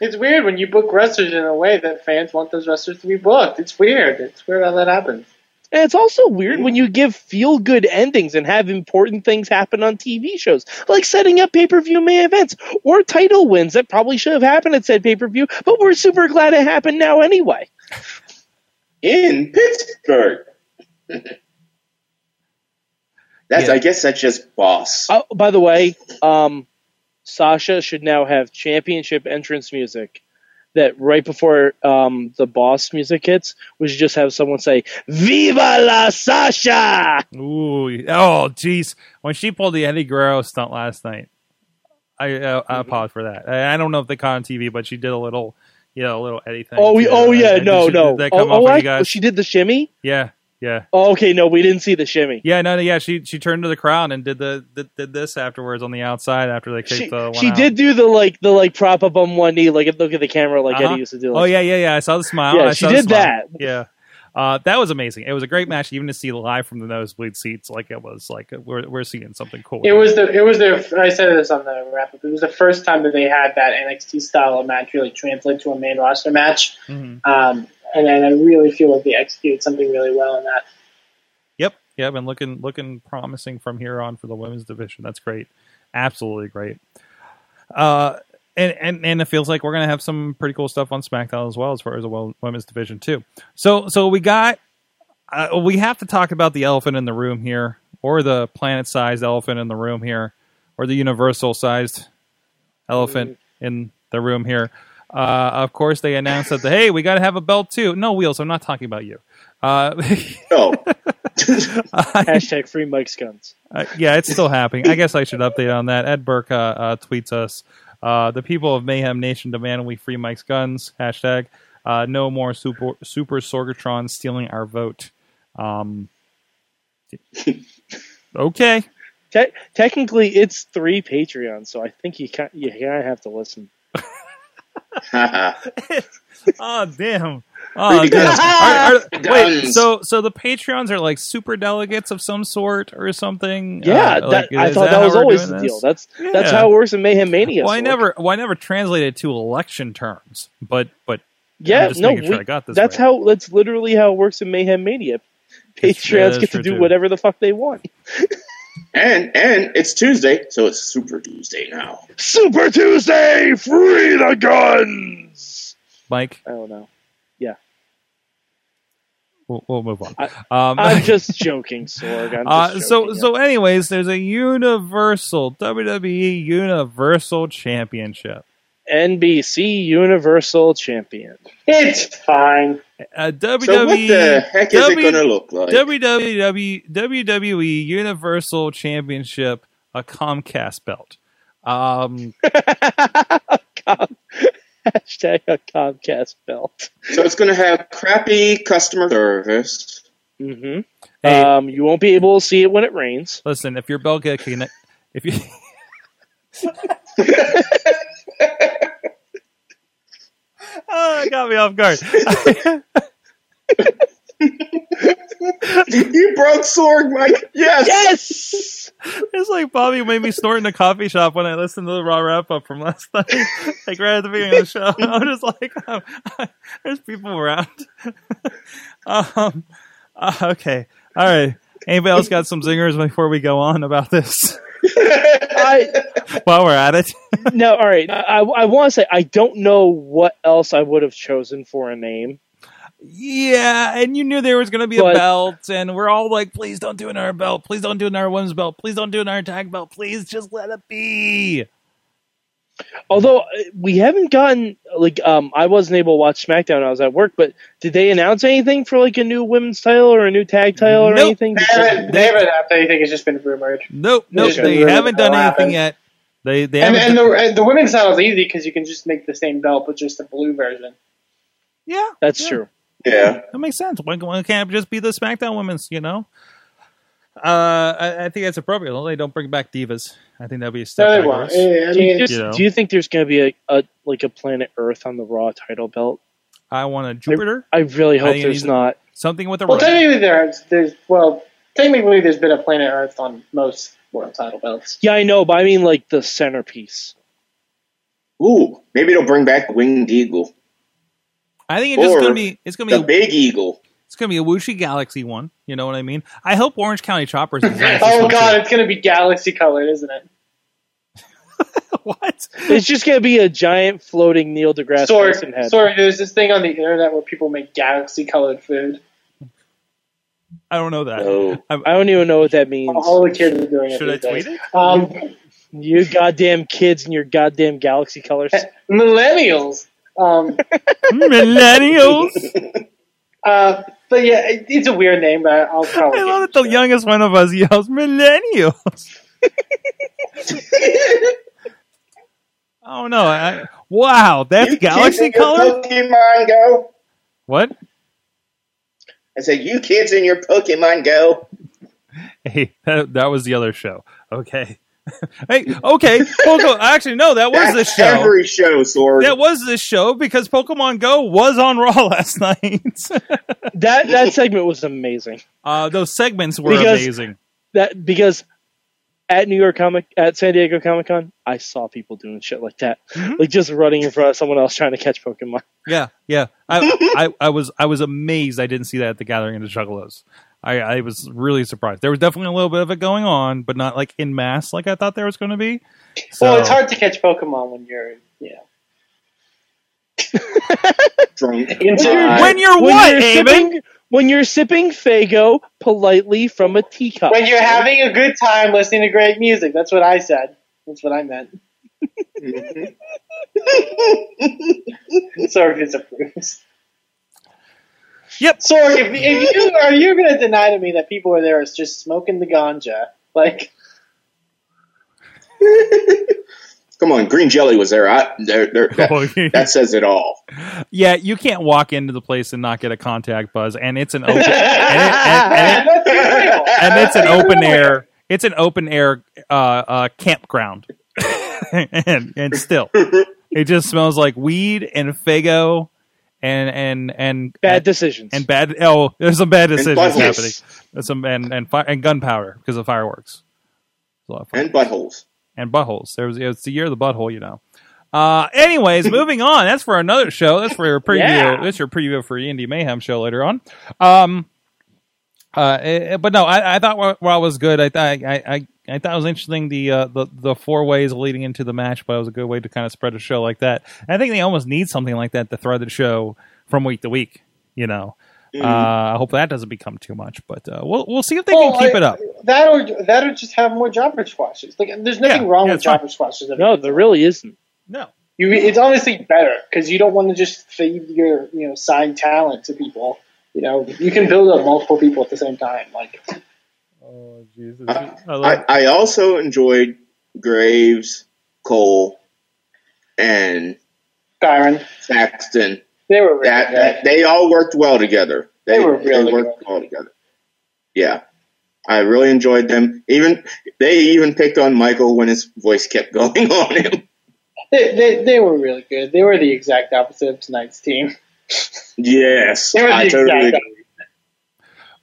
Speaker 2: It's weird when you book wrestlers in a way that fans want those wrestlers to be booked. It's weird. It's weird how that happens.
Speaker 3: And it's also weird when you give feel good endings and have important things happen on TV shows, like setting up pay per view main events or title wins that probably should have happened at said pay per view, but we're super glad it happened now anyway.
Speaker 4: in Pittsburgh. (laughs) that's
Speaker 1: Yeah.
Speaker 4: I guess that's just boss.
Speaker 3: Oh, by the way, um, Sasha should now have championship entrance music. That right before um, the boss music hits, we should just have someone say "Viva la Sasha!"
Speaker 1: Ooh, oh, jeez. When she pulled the Eddie Guerrero stunt last night, I uh, I paused for that. I, I don't know if they caught on TV, but she did a little, you know, a little Eddie thing.
Speaker 3: Oh,
Speaker 1: too.
Speaker 3: oh yeah, no,
Speaker 1: she-
Speaker 3: no.
Speaker 1: Did that
Speaker 3: oh,
Speaker 1: come
Speaker 3: oh, I-
Speaker 1: you guys?
Speaker 3: she did the shimmy.
Speaker 1: yeah, yeah,
Speaker 3: Oh, okay, no, we didn't see the shimmy.
Speaker 1: yeah. No, no, yeah. She she turned to the crowd and did the did, did this afterwards on the outside after they kicked
Speaker 3: She,
Speaker 1: the one
Speaker 3: she
Speaker 1: out.
Speaker 3: did do the like the like prop up on one knee, like look at the camera, like
Speaker 1: Uh-huh.
Speaker 3: Eddie used to do.
Speaker 1: Oh yeah, yeah, yeah. I saw the smile.
Speaker 3: Yeah,
Speaker 1: I
Speaker 3: she
Speaker 1: saw
Speaker 3: did that.
Speaker 1: Yeah. Uh, that was amazing. It was a great match, even to see live from the nosebleed seats. Like it was like we're we're seeing something cool.
Speaker 2: It was the it was their I said this on the wrap up. It was the first time that they had that NXT style of match really translate to a main roster match.
Speaker 1: Mhm.
Speaker 2: Um, and, and I really feel like they executed something really well in that.
Speaker 1: Yep, yep, and looking looking promising from here on for the women's division. That's great, absolutely great. Uh, and and and it feels like we're gonna have some pretty cool stuff on SmackDown as well as far as the women's division too. So so we got uh, we have to talk about the elephant in the room here, or the planet-sized elephant in the room here, or the universal-sized elephant in the room here. Uh, of course, they announced that the, hey, we got to have a belt too. No wheels. I'm not talking about you. Uh, (laughs)
Speaker 4: No, (laughs)
Speaker 3: Hashtag free Mike's guns.
Speaker 1: Uh, yeah, it's still happening. I guess I should update on that. Ed Burke uh, uh, tweets us: uh, "The people of Mayhem Nation demand we free Mike's guns." Hashtag uh, No more super super Sorgatron stealing our vote. Um, (laughs) okay,
Speaker 3: Te- technically, it's three Patreons, so I think you can you kind of have to listen. (laughs) (laughs)
Speaker 1: oh damn. Oh, damn. Are- are- wait, so so the Patreons are like super delegates of some sort or something?
Speaker 3: Yeah,
Speaker 1: Uh, like,
Speaker 3: I thought that,
Speaker 1: how
Speaker 3: was always the deal. That's that's
Speaker 1: Yeah.
Speaker 3: how it works in Mayhem Mania.
Speaker 1: Well, I
Speaker 3: Sorg.
Speaker 1: never, well, I never translated to election terms, but but
Speaker 3: Yeah,
Speaker 1: I'm just
Speaker 3: no,
Speaker 1: making sure
Speaker 3: we-
Speaker 1: I got this
Speaker 3: that's
Speaker 1: right.
Speaker 3: how. That's literally how it works in Mayhem Mania.
Speaker 1: That's- yeah,
Speaker 3: Patreons get to do
Speaker 1: too.
Speaker 3: whatever the fuck they want. (laughs)
Speaker 4: and and it's Tuesday, so it's Super Tuesday now.
Speaker 3: Super Tuesday, free the guns.
Speaker 1: Mike,
Speaker 3: I don't know.
Speaker 1: Yeah, we'll, we'll move on.
Speaker 3: I-
Speaker 1: um,
Speaker 3: I'm just joking, Sorg. I'm (laughs)
Speaker 1: uh,
Speaker 3: just
Speaker 1: so
Speaker 3: joking.
Speaker 1: so, anyways, there's a Universal WWE Universal Championship.
Speaker 3: NBC Universal Champion.
Speaker 2: It's fine.
Speaker 1: Uh, WWE,
Speaker 4: So what the heck is it going to look like?
Speaker 1: WWE WWE Universal Championship, a Comcast belt. Um, (laughs)
Speaker 3: Com- Hashtag a Comcast belt.
Speaker 4: so it's going to have crappy customer service.
Speaker 3: Mm-hmm.
Speaker 1: hey,
Speaker 3: Um, you won't be able to see it when it rains.
Speaker 1: listen, if your belt get connect, if you (laughs) (laughs) Oh, it got me off guard. (laughs)
Speaker 4: you broke Sorg, Mike. Yes.
Speaker 3: Yes.
Speaker 1: It's like Bobby made me snort in a coffee shop when I listened to the raw wrap up from last night, (laughs) like right at the beginning of the show. (laughs) I'm just like, um, there's people around. um, uh, okay, all right. Anybody else got some zingers before we go on about this?
Speaker 3: I (laughs)
Speaker 1: While we're at it, (laughs)
Speaker 3: no. All right. I I want to say I don't know what else I would have chosen for a name.
Speaker 1: yeah, and you knew there was going to be a belt, and we're all like, please don't do another belt, please don't do another women's belt, please don't do another tag belt, please just let it be.
Speaker 3: Although uh, we haven't gotten like um I wasn't able to watch SmackDown when I was at work, but did they announce anything for like a new women's title or a new tag title or
Speaker 1: Nope.
Speaker 3: anything?
Speaker 2: They haven't, they haven't announced anything. It's just been rumored.
Speaker 1: Nope, nope.
Speaker 2: Just
Speaker 1: They
Speaker 2: really
Speaker 1: haven't done
Speaker 2: what
Speaker 1: anything
Speaker 2: happened.
Speaker 1: yet. They they
Speaker 2: And, and
Speaker 1: done-
Speaker 2: the and the women's title is easy because you can just make the same belt, but just a blue version.
Speaker 1: yeah,
Speaker 3: That's
Speaker 1: yeah.
Speaker 3: true.
Speaker 4: Yeah.
Speaker 1: That makes sense. Why, why can't it just be the SmackDown women's? You know. Uh, I, I think that's appropriate. Although they don't bring back divas, I think that'd be a step
Speaker 2: No, they won't.
Speaker 1: backwards.
Speaker 2: I
Speaker 3: do, you just-
Speaker 1: you know.
Speaker 3: do you think there's going to be a, a like a planet Earth on the Raw title belt?
Speaker 1: I want a Jupiter,
Speaker 3: I really hope
Speaker 1: think it
Speaker 3: there's not.
Speaker 1: something with a
Speaker 2: well,
Speaker 1: rope.
Speaker 2: technically there's there's well, technically there's been a Planet Earth on most world title belts.
Speaker 3: Yeah, I know, but I mean like the centerpiece.
Speaker 4: Ooh, maybe they'll bring back the winged eagle,
Speaker 1: I think it's just gonna be it's gonna
Speaker 4: the
Speaker 1: be a,
Speaker 4: big eagle.
Speaker 1: It's gonna be a Wuxi Galaxy one. You know what I mean? I hope Orange County Choppers designs this (laughs)
Speaker 2: Oh
Speaker 1: one
Speaker 2: god,
Speaker 1: too.
Speaker 2: it's gonna be galaxy colored, isn't it? (laughs)
Speaker 1: what?
Speaker 3: It's just going to be a giant floating Neil deGrasse
Speaker 2: Sorry,
Speaker 3: Tyson head.
Speaker 2: sorry. There's this thing on the internet where people make galaxy colored food.
Speaker 1: I don't know that.
Speaker 4: Oh.
Speaker 3: I don't even know what that means.
Speaker 2: All the kids are doing it.
Speaker 1: Should I
Speaker 2: these days.
Speaker 1: tweet it?
Speaker 2: Um,
Speaker 3: You goddamn kids and your goddamn galaxy colors. (laughs)
Speaker 2: millennials. Um,
Speaker 1: Millennials.
Speaker 2: uh, but yeah, it, it's a weird name, but I'll probably.
Speaker 1: I love that the
Speaker 2: it.
Speaker 1: youngest one of us yells millennials. (laughs) oh no! I, wow, that's
Speaker 4: You
Speaker 1: galaxy
Speaker 4: kids in your
Speaker 1: color.
Speaker 4: Pokemon Go.
Speaker 1: What?
Speaker 4: I said, you kids in your Pokemon Go.
Speaker 1: Hey, that, that was the other show. Okay. (laughs) hey, okay. Poco, actually, no, that was
Speaker 4: That's
Speaker 1: this show.
Speaker 4: every show, Sorg.
Speaker 1: That was this show because Pokemon Go was on Raw (laughs) last night.
Speaker 3: That that segment was amazing.
Speaker 1: uh, those segments were
Speaker 3: Because-
Speaker 1: amazing.
Speaker 3: That because at New York Comic at San Diego Comic Con, I saw people doing shit like that,
Speaker 1: Mhm.
Speaker 3: like just running in front of someone else trying to catch Pokemon.
Speaker 1: Yeah, yeah. I, (laughs) I, I was I was amazed I didn't see that at the Gathering of the Juggalos. I, I was really surprised. There was definitely a little bit of it going on, but not like in mass like I thought there was going to be. So,
Speaker 2: Well, it's hard to catch Pokemon when you're, you (laughs) know,
Speaker 4: Drunk.
Speaker 2: inside.
Speaker 1: When you're
Speaker 3: when
Speaker 1: what,
Speaker 3: you're sipping when you're sipping Faygo politely from a teacup.
Speaker 2: when you're having a good time listening to great music. That's what I said. That's what I meant. (laughs)
Speaker 4: Mhm.
Speaker 2: Sorg disapproves.
Speaker 1: Yep.
Speaker 2: Sorg, if, if you are you going to deny to me that people were there just smoking the ganja? Like,
Speaker 4: Come on, green jelly was there. I, there, there that, (laughs)
Speaker 1: Oh,
Speaker 4: that says it all.
Speaker 1: yeah, you can't walk into the place and not get a contact buzz, and it's an open and, it, and, and, it,
Speaker 2: Let's be real.
Speaker 1: and it's an open air. It's an open air uh, uh, campground, (laughs) and and still, (laughs) it just smells like weed and Faygo, and and and
Speaker 3: Bad decisions.
Speaker 1: and bad. Oh, there's some bad decisions happening. There's some and and fi- and gunpowder because of fireworks. Of.
Speaker 4: And buttholes.
Speaker 1: and buttholes. There was it's the year of the butthole, you know. Uh, anyways, (laughs) moving on. That's for another show. That's for your (laughs) preview.
Speaker 3: Yeah.
Speaker 1: That's your preview for Indie Mayhem show later on. Um, uh, eh, but no, I, I thought Raw was good. I thought I, I, I thought it was interesting the uh, the the four ways leading into the match, but it was a good way to kind of spread a show like that. And I think they almost need something like that to thread the show from week to week. You know,
Speaker 4: Mhm.
Speaker 1: uh, I hope that doesn't become too much, but uh, we'll we'll see if they
Speaker 2: Well,
Speaker 1: can keep
Speaker 2: I-
Speaker 1: it up.
Speaker 2: That or that or just have more jobber squashes. Like, there's nothing
Speaker 1: Yeah,
Speaker 2: wrong
Speaker 1: yeah,
Speaker 2: with
Speaker 1: it's fine.
Speaker 2: jobber squashes.
Speaker 3: no, there really isn't.
Speaker 1: No,
Speaker 2: You, it's honestly better because you don't want to just feed your you know side talent to people. You know, you can build up multiple people at the same time. Like,
Speaker 1: oh Jesus,
Speaker 4: I,
Speaker 1: I love
Speaker 4: I, I also enjoyed Graves, Cole, and
Speaker 2: Byron,
Speaker 4: Saxton.
Speaker 2: they were really
Speaker 4: That,
Speaker 2: good.
Speaker 4: that they all worked well together.
Speaker 2: They were really
Speaker 4: worked
Speaker 2: good.
Speaker 4: well together. Yeah, I really enjoyed them. Even they even picked on Michael when his voice kept (laughs) going on him.
Speaker 2: They, they, they were really good. They were the exact opposite of tonight's team.
Speaker 4: Yes,
Speaker 2: They were the
Speaker 4: I totally agree.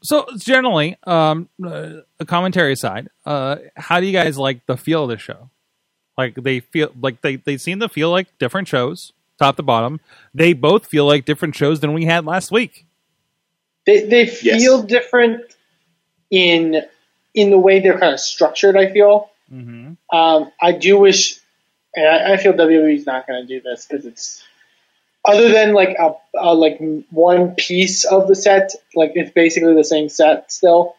Speaker 1: So generally, um, uh, a commentary aside, uh, how do you guys like the feel of the show? Like they feel like they they seem to feel like different shows, top to bottom. They both feel like different shows than we had last week.
Speaker 2: They they feel different in in the way they're kind of structured. I feel.
Speaker 1: Mm-hmm.
Speaker 2: Um, I do wish, and I, I feel WWE's not going to do this because it's other than like a, a like one piece of the set, like it's basically the same set still.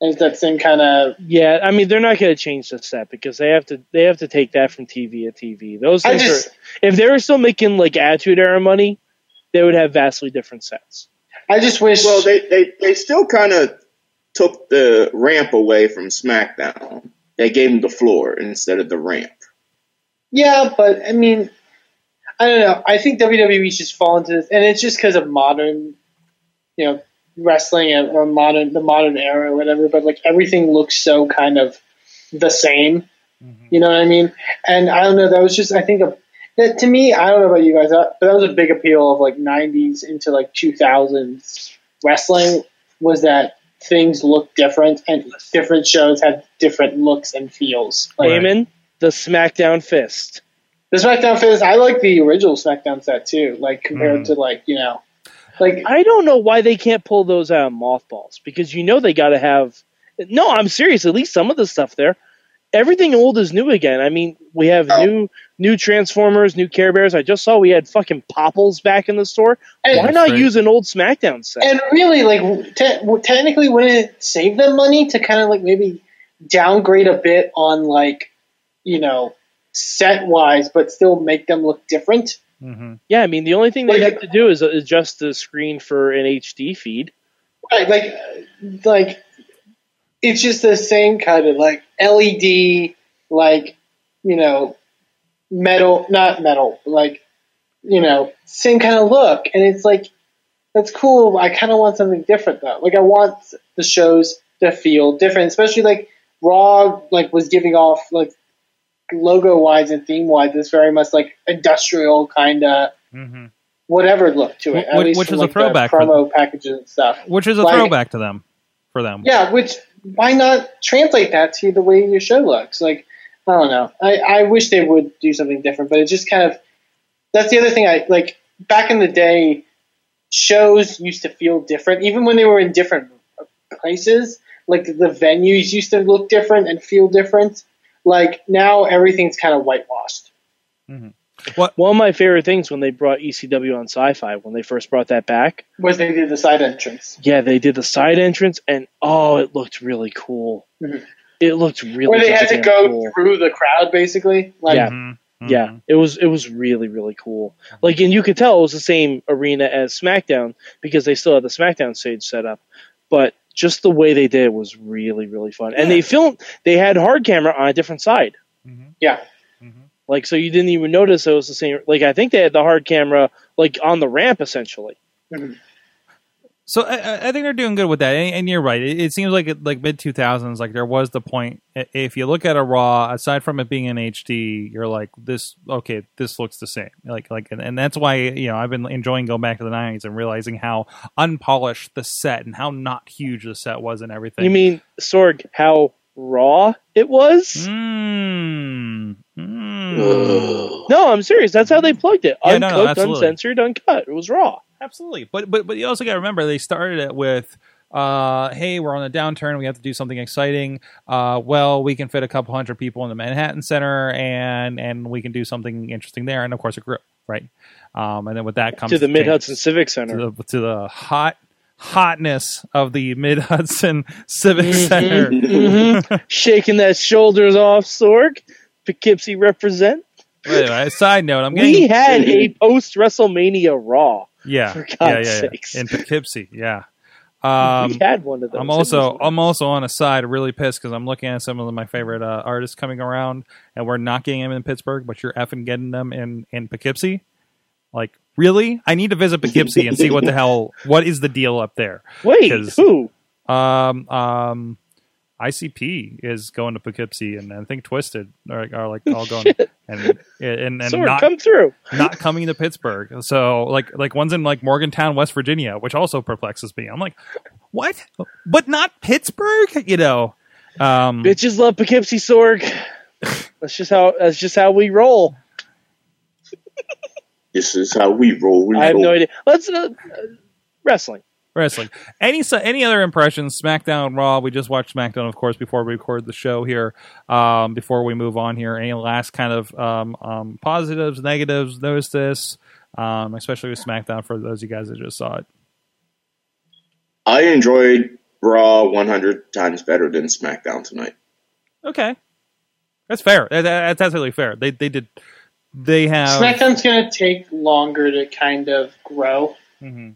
Speaker 2: And It's that same kind of.
Speaker 3: Yeah, I mean they're not going to change the set because they have to they have to take that from TV to TV. Those things
Speaker 2: just,
Speaker 3: are if they were still making like Attitude Era money, they would have vastly different sets.
Speaker 2: I just wish.
Speaker 4: Well, they, they, they still kind of took the ramp away from SmackDown. They gave them the floor instead of the ramp.
Speaker 2: Yeah, but I mean, I don't know. I think WWE's just fallen into this, and it's just because of modern, you know, wrestling and- or modern the modern era or whatever. But like everything looks so kind of the same. You know what I mean? And I don't know. That was just I think a, that to me. I don't know about you guys, uh, but that was a big appeal of like '90s into like 2000s wrestling was that things look different and different shows had different looks and feels. Like,
Speaker 1: Right.
Speaker 3: Heyman, the SmackDown Fist.
Speaker 2: The SmackDown fist, I like the original SmackDown set too. Like compared mm. to like you know, like
Speaker 3: I don't know why they can't pull those out of mothballs because you know they got to have. No, I'm serious. At least some of the stuff there. Everything old is new again. I mean, we have
Speaker 2: Oh.
Speaker 3: new new Transformers, new Care Bears. I just saw we had fucking Popples back in the store.
Speaker 2: and,
Speaker 3: Why not
Speaker 1: great.
Speaker 3: use an old SmackDown set?
Speaker 2: and really like te- technically wouldn't it save them money to kind of like maybe downgrade a bit on like you know set wise, but still make them look different.
Speaker 1: hmm
Speaker 3: yeah, I mean, the only thing they
Speaker 2: Like-
Speaker 3: have to do is adjust the screen for an HD feed.
Speaker 2: Right, like like it's just the same kind of like LED, like you know, metal, not metal, like you know, same kind of look, and it's like that's cool. I kind of want something different though. Like I want the shows to feel different, especially like Raw, like was giving off like logo wise and theme wise this very much like industrial kind of
Speaker 1: hmm
Speaker 2: whatever look to it.
Speaker 1: Wh-
Speaker 2: at least
Speaker 1: which is a
Speaker 2: like, the
Speaker 1: throwback for-
Speaker 2: promo packages and stuff.
Speaker 1: Which is a
Speaker 2: Like-
Speaker 1: throwback to them, for them.
Speaker 2: Yeah, which why not translate that to the way your show looks? Like, I don't know. I, I wish they would do something different, but it just kind of that's the other thing I like back in the day shows used to feel different even when they were in different places. Like the venues used to look different and feel different. Like now everything's kind of whitewashed.
Speaker 3: One of my favorite things when they brought ECW on Sci-Fi when they first brought that back.
Speaker 2: Was they did the side entrance.
Speaker 3: Yeah, they did the side entrance, and oh, it looked really cool.
Speaker 2: Mhm.
Speaker 3: It looked really.
Speaker 2: Where they had to go
Speaker 3: cool.
Speaker 2: through the crowd basically. Like
Speaker 3: Yeah.
Speaker 1: Mhm.
Speaker 3: Yeah, it was it was really really cool. Like, and you could tell it was the same arena as SmackDown because they still had the SmackDown stage set up, but just the way they did it was really really fun. And they filmed they had hard camera on a different side, mm-hmm.
Speaker 2: yeah. Mm-hmm.
Speaker 3: like so you didn't even notice it was the same. Like I think they had the hard camera like on the ramp essentially. Mm-hmm.
Speaker 1: So I- I, think they're doing good with that, and, and you're right. It, it seems like it, like mid 2000s, like there was the point. If you look at a Raw, aside from it being in HD, you're like this. Okay, this looks the same. Like like, and, and that's why you know I've been enjoying going back to the 90s and realizing how unpolished the set and how not huge the set was and everything.
Speaker 3: You mean Sorg? How raw it was?
Speaker 1: Mm, mm.
Speaker 3: No, I'm serious. That's how they plugged it.
Speaker 1: Yeah, no, no,
Speaker 3: uncensored, uncut. It was raw.
Speaker 1: Absolutely, but but but you also got to remember they started it with, uh, "Hey, we're on a downturn. We have to do something exciting. Uh, well, we can fit a couple hundred people in the Manhattan Center, and and we can do something interesting there." And of course, it grew right. Um, and then with that comes
Speaker 3: To the Mid Hudson
Speaker 1: changes
Speaker 3: Civic
Speaker 1: to
Speaker 3: Center.
Speaker 1: the, to the hot hotness of the Mid Hudson (laughs) Civic
Speaker 3: Mm-hmm.
Speaker 1: Center.
Speaker 3: hmm (laughs) Shaking that shoulders off, Sorg. Poughkeepsie represent.
Speaker 1: Anyway, side note, I'm
Speaker 3: We had a post WrestleMania Raw.
Speaker 1: yeah,
Speaker 3: for
Speaker 1: yeah,
Speaker 3: God's
Speaker 1: yeah, yeah,
Speaker 3: sakes.
Speaker 1: in Poughkeepsie, yeah. Um,
Speaker 3: we had one of those.
Speaker 1: I'm also I'm also on a side really pissed because I'm looking at some of my favorite uh, artists coming around, and we're not getting them in Pittsburgh, but you're effing getting them in in Poughkeepsie. Like really? I need to visit Poughkeepsie and see what the hell what is the deal up there.
Speaker 3: Wait, Who?
Speaker 1: Um, um, ICP is going to Poughkeepsie, and I think Twiztid are, are like all going and and and
Speaker 3: Sorg,
Speaker 1: not
Speaker 3: come through.
Speaker 1: not coming to Pittsburgh. So like like one's in like Morgantown, West Virginia, which also perplexes me. I'm like, what? But not Pittsburgh, you know. Um,
Speaker 3: Bitches love Poughkeepsie, Sorg. That's just how. That's just how we roll.
Speaker 4: This is how we roll. We
Speaker 3: I have
Speaker 4: roll.
Speaker 3: no idea. Let's uh, uh, wrestling.
Speaker 1: wrestling. Any so- any other impressions? SmackDown, Raw. We just watched SmackDown, of course, before we record the show here. Um, before we move on here, any last kind of um, um, positives, negatives? Notice this, um, especially with SmackDown for those of you guys that just saw it.
Speaker 4: I enjoyed Raw 100 times better than SmackDown tonight.
Speaker 1: Okay, that's fair. That- that- That's absolutely fair. They they did. They have.
Speaker 2: SmackDown's going to take longer to kind of grow.
Speaker 1: Mhm.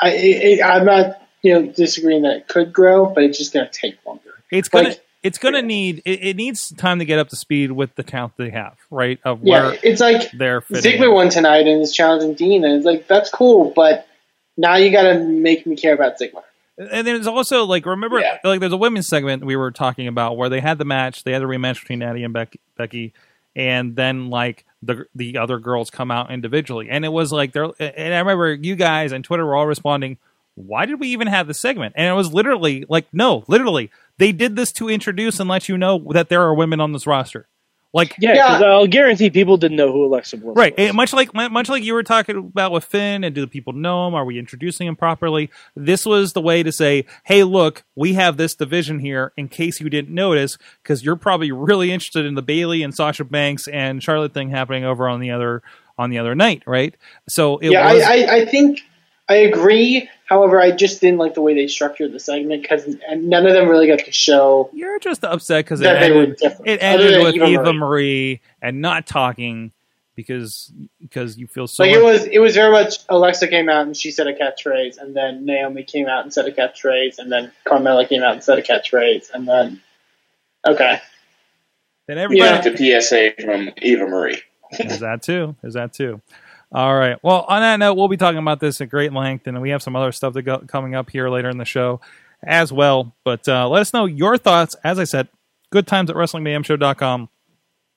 Speaker 2: I, it, I'm not, you know, disagreeing that it could grow, but it's just going to take longer.
Speaker 1: It's gonna. It's gonna need. It, it needs time to get up to speed with the talent they have, right? Of
Speaker 2: Yeah,
Speaker 1: where
Speaker 2: it's like
Speaker 1: they're.
Speaker 2: Ziggler won tonight and is challenging Dean, and it's like that's cool, but now you got to make me care about Ziggler.
Speaker 1: And then there's also like remember
Speaker 2: Yeah.
Speaker 1: like there's a women's segment we were talking about where they had the match, they had a rematch between Natty and Becky, Becky and then like the the other girls come out individually, and it was like they're and I remember you guys on Twitter were all responding, why did we even have the segment? And it was literally like no, literally they did this to introduce and let you know that there are women on this roster, like
Speaker 3: Yeah,
Speaker 2: Yeah.
Speaker 3: I'll guarantee people didn't know who Alexa Bliss
Speaker 1: Right,
Speaker 3: was.
Speaker 1: eh, much like much like you were talking about with Finn, and do the people know him? Are we introducing him properly? This was the way to say, "Hey, look, we have this division here." In case you didn't notice, because you're probably really interested in the Bayley and Sasha Banks and Charlotte thing happening over on the other on the other night, right? So it
Speaker 2: yeah,
Speaker 1: was.
Speaker 2: I, I, I think I agree. However, I just didn't like the way they structured the segment because none of them really got to show
Speaker 1: you're just upset because it
Speaker 2: that
Speaker 1: ended, it ended with
Speaker 2: Eva
Speaker 1: Eva
Speaker 2: Marie.
Speaker 1: Marie and not talking because because you feel so.
Speaker 2: Like it was, it was very much Alexa came out and she said a catchphrase, and then Naomi came out and said a catchphrase, and then Carmella came out and said a catchphrase, and then okay,
Speaker 1: then everybody,
Speaker 2: Yeah.
Speaker 4: The PSA from Eva Marie.
Speaker 1: Is that too. Is that too. All right. Well, on that note, we'll be talking about this at great length, and we have some other stuff to go, coming up here later in the show as well. But uh, let us know your thoughts. As I said, good times at WrestlingMayhemShow.com.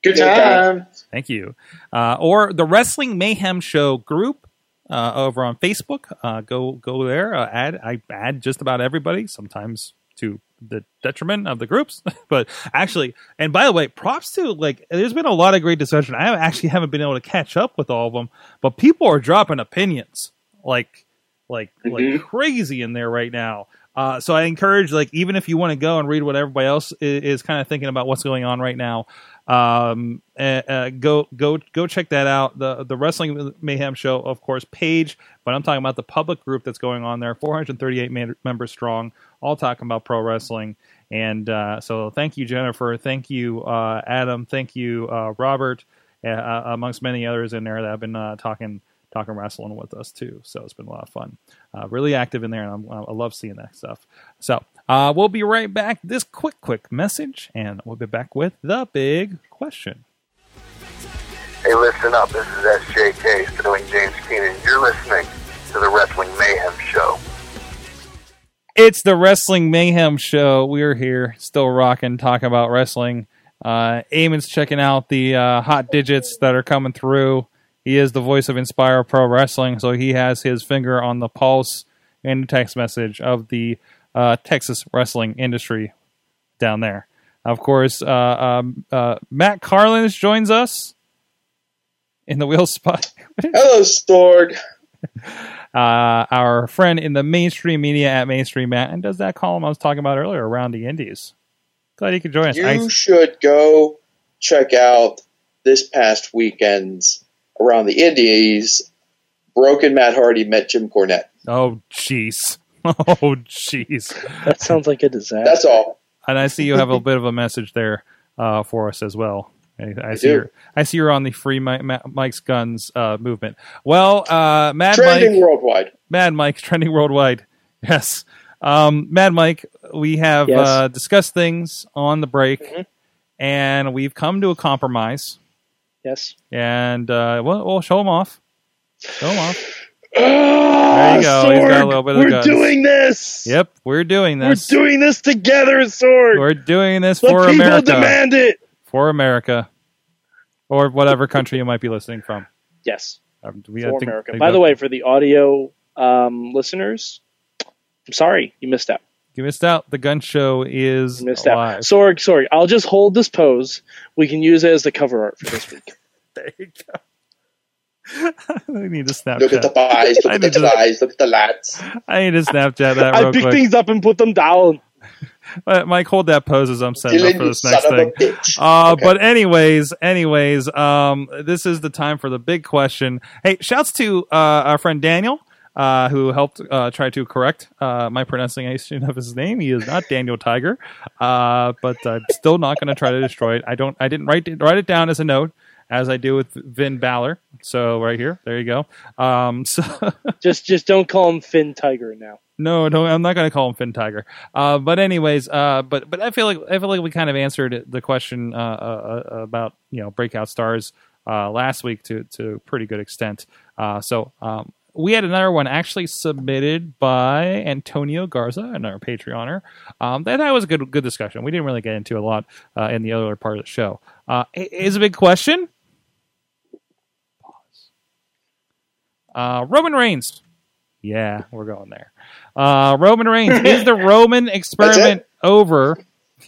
Speaker 2: good
Speaker 4: Good
Speaker 2: time.
Speaker 1: Thank you. Uh, or the Wrestling Mayhem Show group uh, over on Facebook. Uh, go go there. Uh, add I add just about everybody. Sometimes to the detriment of the groups, (laughs) but actually, and by the way, props to like. There's been a lot of great discussion. I actually haven't been able to catch up with all of them, but people are dropping opinions like like like
Speaker 4: Mhm.
Speaker 1: crazy in there right now. Uh, so I encourage, like, even if you want to go and read what everybody else is, is kind of thinking about what's going on right now, um, uh, go go go check that out. The the Wrestling Mayhem Show, of course, page, but I'm talking about the public group that's going on there, 438 man- members strong, all talking about pro wrestling. And uh, so, thank you, Jennifer. Thank you, uh, Adam. Thank you, uh, Robert, uh, amongst many others in there that have been talking talking wrestling with us too. So it's been a lot of fun. Uh, really active in there, and I'm, I love seeing that stuff. So uh, we'll be right back. This quick, quick message, and we'll be back with the big question.
Speaker 5: Hey, listen up. This is SJK, Sterling James Keenan. You're listening to the Wrestling Mayhem Show.
Speaker 1: It's the Wrestling Mayhem Show. We're here, still rocking, talking about wrestling. Uh, Eamon's checking out the uh, hot digits that are coming through. He is the voice of Inspire Pro Wrestling, so he has his finger on the pulse and the text message of the uh, Texas wrestling industry down there. Of course, uh, um, uh, Matt Carlins joins us in the wheel spot. (laughs)
Speaker 4: Hello, Sorg.
Speaker 1: uh, our friend in the mainstream media at Mainstream Matt, and does that column I was talking about earlier around the Indies. Glad you could join us.
Speaker 6: You
Speaker 1: I-
Speaker 6: should go check out this past weekend's around the Indies. Broken Matt Hardy met Jim Cornette.
Speaker 1: oh, jeez. (laughs) Oh, jeez.
Speaker 3: That sounds like a disaster.
Speaker 6: That's all.
Speaker 1: And I see you have a bit of a message there uh, for us as well. I, I see
Speaker 6: do.
Speaker 1: you're, I see you're on the free Mi- Ma- Mike's Guns uh, movement. Well, uh, Mad Mike
Speaker 6: Trending
Speaker 1: Mike,
Speaker 6: worldwide.
Speaker 1: Mad Mike, trending worldwide. Yes, um, Mad Mike. We have
Speaker 3: Yes.
Speaker 1: uh, discussed things on the break,
Speaker 3: Mhm.
Speaker 1: and we've come to a compromise.
Speaker 3: Yes.
Speaker 1: And uh, we'll, we'll show them off. Show them off.
Speaker 3: There
Speaker 1: you go. He's got a little bit of
Speaker 3: We're
Speaker 1: guns.
Speaker 3: doing this.
Speaker 1: Yep, we're doing this.
Speaker 3: We're doing this together, Sorg.
Speaker 1: We're doing this
Speaker 3: the
Speaker 1: for
Speaker 3: people
Speaker 1: America.
Speaker 3: demand it.
Speaker 1: For America, or whatever country you might be listening from.
Speaker 3: Yes,
Speaker 1: Um, we- I
Speaker 3: for
Speaker 1: think-
Speaker 3: America. By the way, for the audio um, listeners, I'm sorry you missed out.
Speaker 1: you missed out. The gun show is
Speaker 3: You missed
Speaker 1: alive.
Speaker 3: out. Sorg, Sorg. I'll just hold this pose. We can use it as the cover art for this week.
Speaker 1: There you go. (laughs) I need a Snapchat.
Speaker 6: Look at the thighs. Look
Speaker 1: I
Speaker 6: at the
Speaker 1: need to-
Speaker 6: Look at the lats.
Speaker 1: I need to Snapchat that
Speaker 3: I pick
Speaker 1: quick.
Speaker 3: things up and put them down. (laughs)
Speaker 1: Mike, hold that pose as I'm setting up for this next thing. Uh,
Speaker 6: Okay.
Speaker 1: But anyways, anyways, um, this is the time for the big question. Hey, shouts to uh, our friend Daniel. uh, who helped uh, try to correct uh, my pronunciation of his name. He is not Daniel Tiger, uh, but I'm still not going to try to destroy it. I don't. I didn't write it, write it down as a note. As I do with Finn Balor, so right here, there you go. Um, (laughs) so
Speaker 3: Just just don't call him Finn Tiger now.
Speaker 1: No, no, I'm not going to call him Finn Tiger. Uh, but anyways, uh, but but I feel like I feel like we kind of answered the question uh, uh, uh, about you know breakout stars uh, last week to to a pretty good extent. Uh, so um, we had another one actually submitted by Antonio Garza, another Patreoner. Um, that that was a good good discussion. We didn't really get into a lot uh, in the other part of the show. Uh, is a big question. Uh, Roman Reigns. Yeah, we're going there. Uh, Roman Reigns (laughs) is the Roman experiment over. (laughs)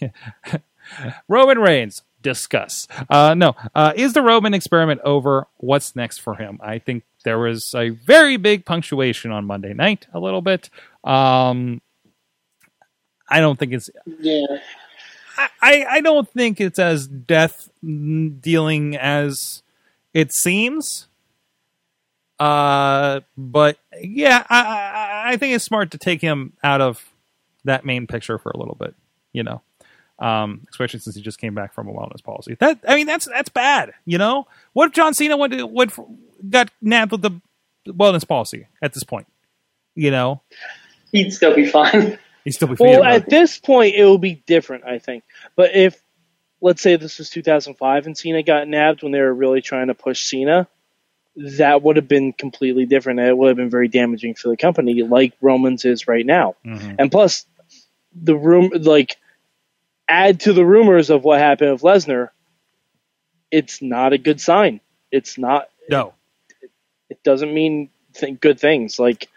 Speaker 1: Roman Reigns. Discuss. Uh, no, uh, is the Roman experiment over? What's next for him? I think there was a very big punctuation on Monday night, a little bit. Um, I don't think it's
Speaker 2: Yeah.
Speaker 1: I- I, I don't think it's as death dealing as it seems. Uh, but yeah, I, I, I think it's smart to take him out of that main picture for a little bit. You know, um, especially since he just came back from a wellness policy. That I mean, that's that's bad. You know, what if John Cena went to, went for, got nabbed with the wellness policy at this point? You know,
Speaker 2: He'd still be fine. (laughs)
Speaker 1: he's still be fine.
Speaker 3: Well,
Speaker 1: feeding
Speaker 3: at this point, it will be different, I think. But if, let's say, this was 2005 and Cena got nabbed when they were really trying to push Cena, that would have been completely different. It would have been very damaging for the company, like Roman's is right now.
Speaker 1: Mhm.
Speaker 3: And plus, the room, like, add to the rumors of what happened with Lesnar, it's not a good sign. It's not.
Speaker 1: No,
Speaker 3: It doesn't mean th- good things. Like,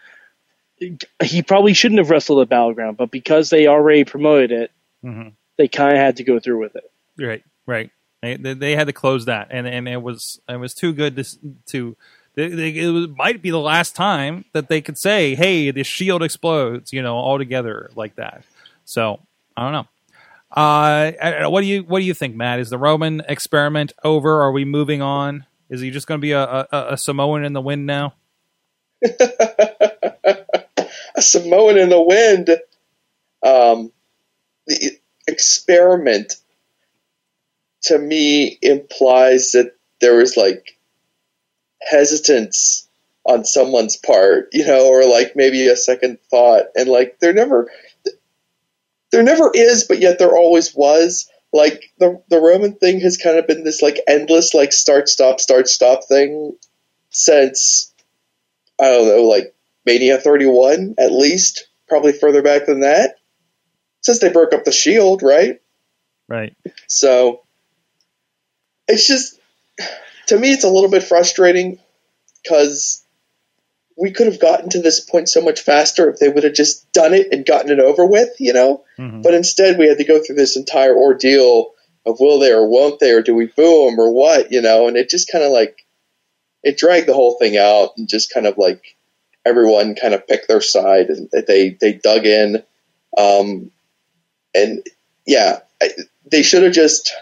Speaker 3: he probably shouldn't have wrestled at Battleground, but because they already promoted it,
Speaker 1: hmm
Speaker 3: they kind of had to go through with it.
Speaker 1: Right, right. They, they had to close that, and and it was it was too good to to. They, they, it was, might be the last time that they could say, "Hey, the shield explodes," you know, all together like that. So I don't know. Uh, what do you what do you think, Matt? Is the Roman experiment over? Are we moving on? Is he just going to be a, a, a Samoan in the wind now? (laughs)
Speaker 6: a Samoan in the wind. Um, the experiment to me implies that there was like hesitance on someone's part, you know, or like maybe a second thought, and like there never, there never is, but yet there always was. Like the the Roman thing has kind of been this like endless like start stop start stop thing since I don't know like Mania 31 at least, probably further back than that. Since they broke up the Shield, right?
Speaker 1: Right.
Speaker 6: So it's just to me it's a little bit frustrating because we could have gotten to this point so much faster if they would have just done it and gotten it over with, you know?
Speaker 1: Mhm.
Speaker 6: But instead we had to go through this entire ordeal of will they or won't they or do we boo them or what, you know? And it just kind of like it dragged the whole thing out and just kind of like everyone kind of picked their side and they they dug in um, and yeah I, they should have just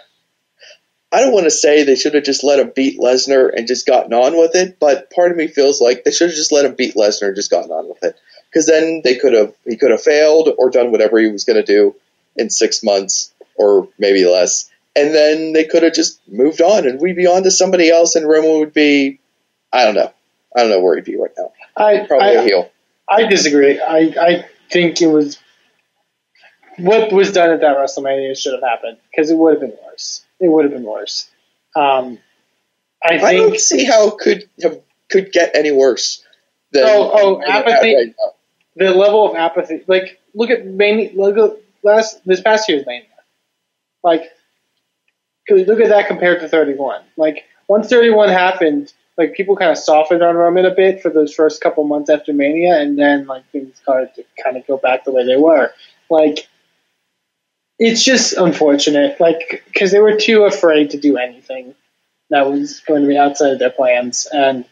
Speaker 6: I don't want to say they should have just let him beat Lesnar and just gotten on with it, but part of me feels like they should have just let him beat Lesnar and just gotten on with it. Because then they could have he could have failed or done whatever he was going to do in six months or maybe less, and then they could have just moved on and we'd be on to somebody else, and Roman would be I don't know I don't know where he'd be right now,
Speaker 2: I
Speaker 6: probably a
Speaker 2: I,
Speaker 6: heel.
Speaker 2: I disagree. I I think it was what was done at that WrestleMania should have happened because it would have been worse. It would have been worse. Um, I
Speaker 6: I
Speaker 2: think
Speaker 6: don't see how it could have could get any worse. Than
Speaker 2: Oh, oh, apathy.
Speaker 6: right
Speaker 2: the level of apathy. Like, look at Mania. Look at last this past year's Mania. Like, look at that compared to 31. Like, once 31 happened, like people kind of softened on Roman a bit for those first couple months after Mania, and then like things started to kind of go back the way they were. Like, it's just unfortunate. Like, because they were too afraid to do anything that was going to be outside of their plans, and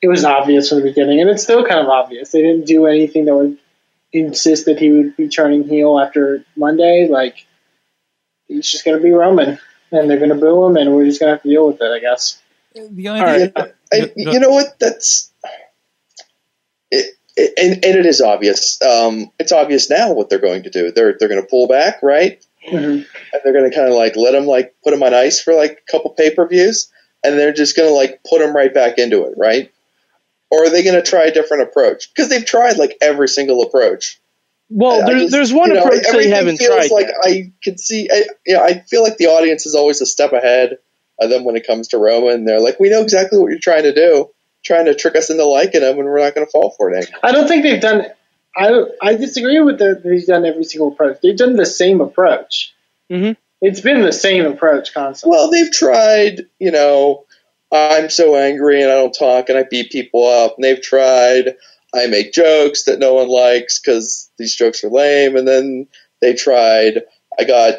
Speaker 2: it was obvious from the beginning, and it's still kind of obvious. They didn't do anything that would insist that he would be turning heel after Monday. Like, he's just going to be Roman, and they're going to boo him, and we're just going to have to deal with it, I guess.
Speaker 1: The only
Speaker 3: All
Speaker 1: thing,
Speaker 3: right.
Speaker 6: You know what? That's it. it- and, and it is obvious. Um, it's obvious now what they're going to do. They're they're going to pull back, right?
Speaker 2: Mhm.
Speaker 6: And they're going to kind of like let them like put them on ice for like a couple pay per views, and they're just going to like put them right back into it, right? Or are they going to try a different approach? Because they've tried like every single approach.
Speaker 3: Well,
Speaker 6: I
Speaker 3: there's,
Speaker 6: just-
Speaker 3: there's one
Speaker 6: you know,
Speaker 3: approach they haven't
Speaker 6: feels
Speaker 3: tried.
Speaker 6: like
Speaker 3: yet.
Speaker 6: I can see. I, yeah, I feel like the audience is always a step ahead of them when it comes to Roman. They're like, we know exactly what you're trying to do, trying to trick us into liking him, and we're not going to fall for it. Anymore.
Speaker 2: I don't think they've done. I I disagree with the they've done every single approach. They've done the same approach.
Speaker 3: Mhm.
Speaker 2: It's been the same approach constantly.
Speaker 6: Well, they've tried, you know, I'm so angry and I don't talk and I beat people up. And they've tried, I make jokes that no one likes because these jokes are lame. And then they tried, I got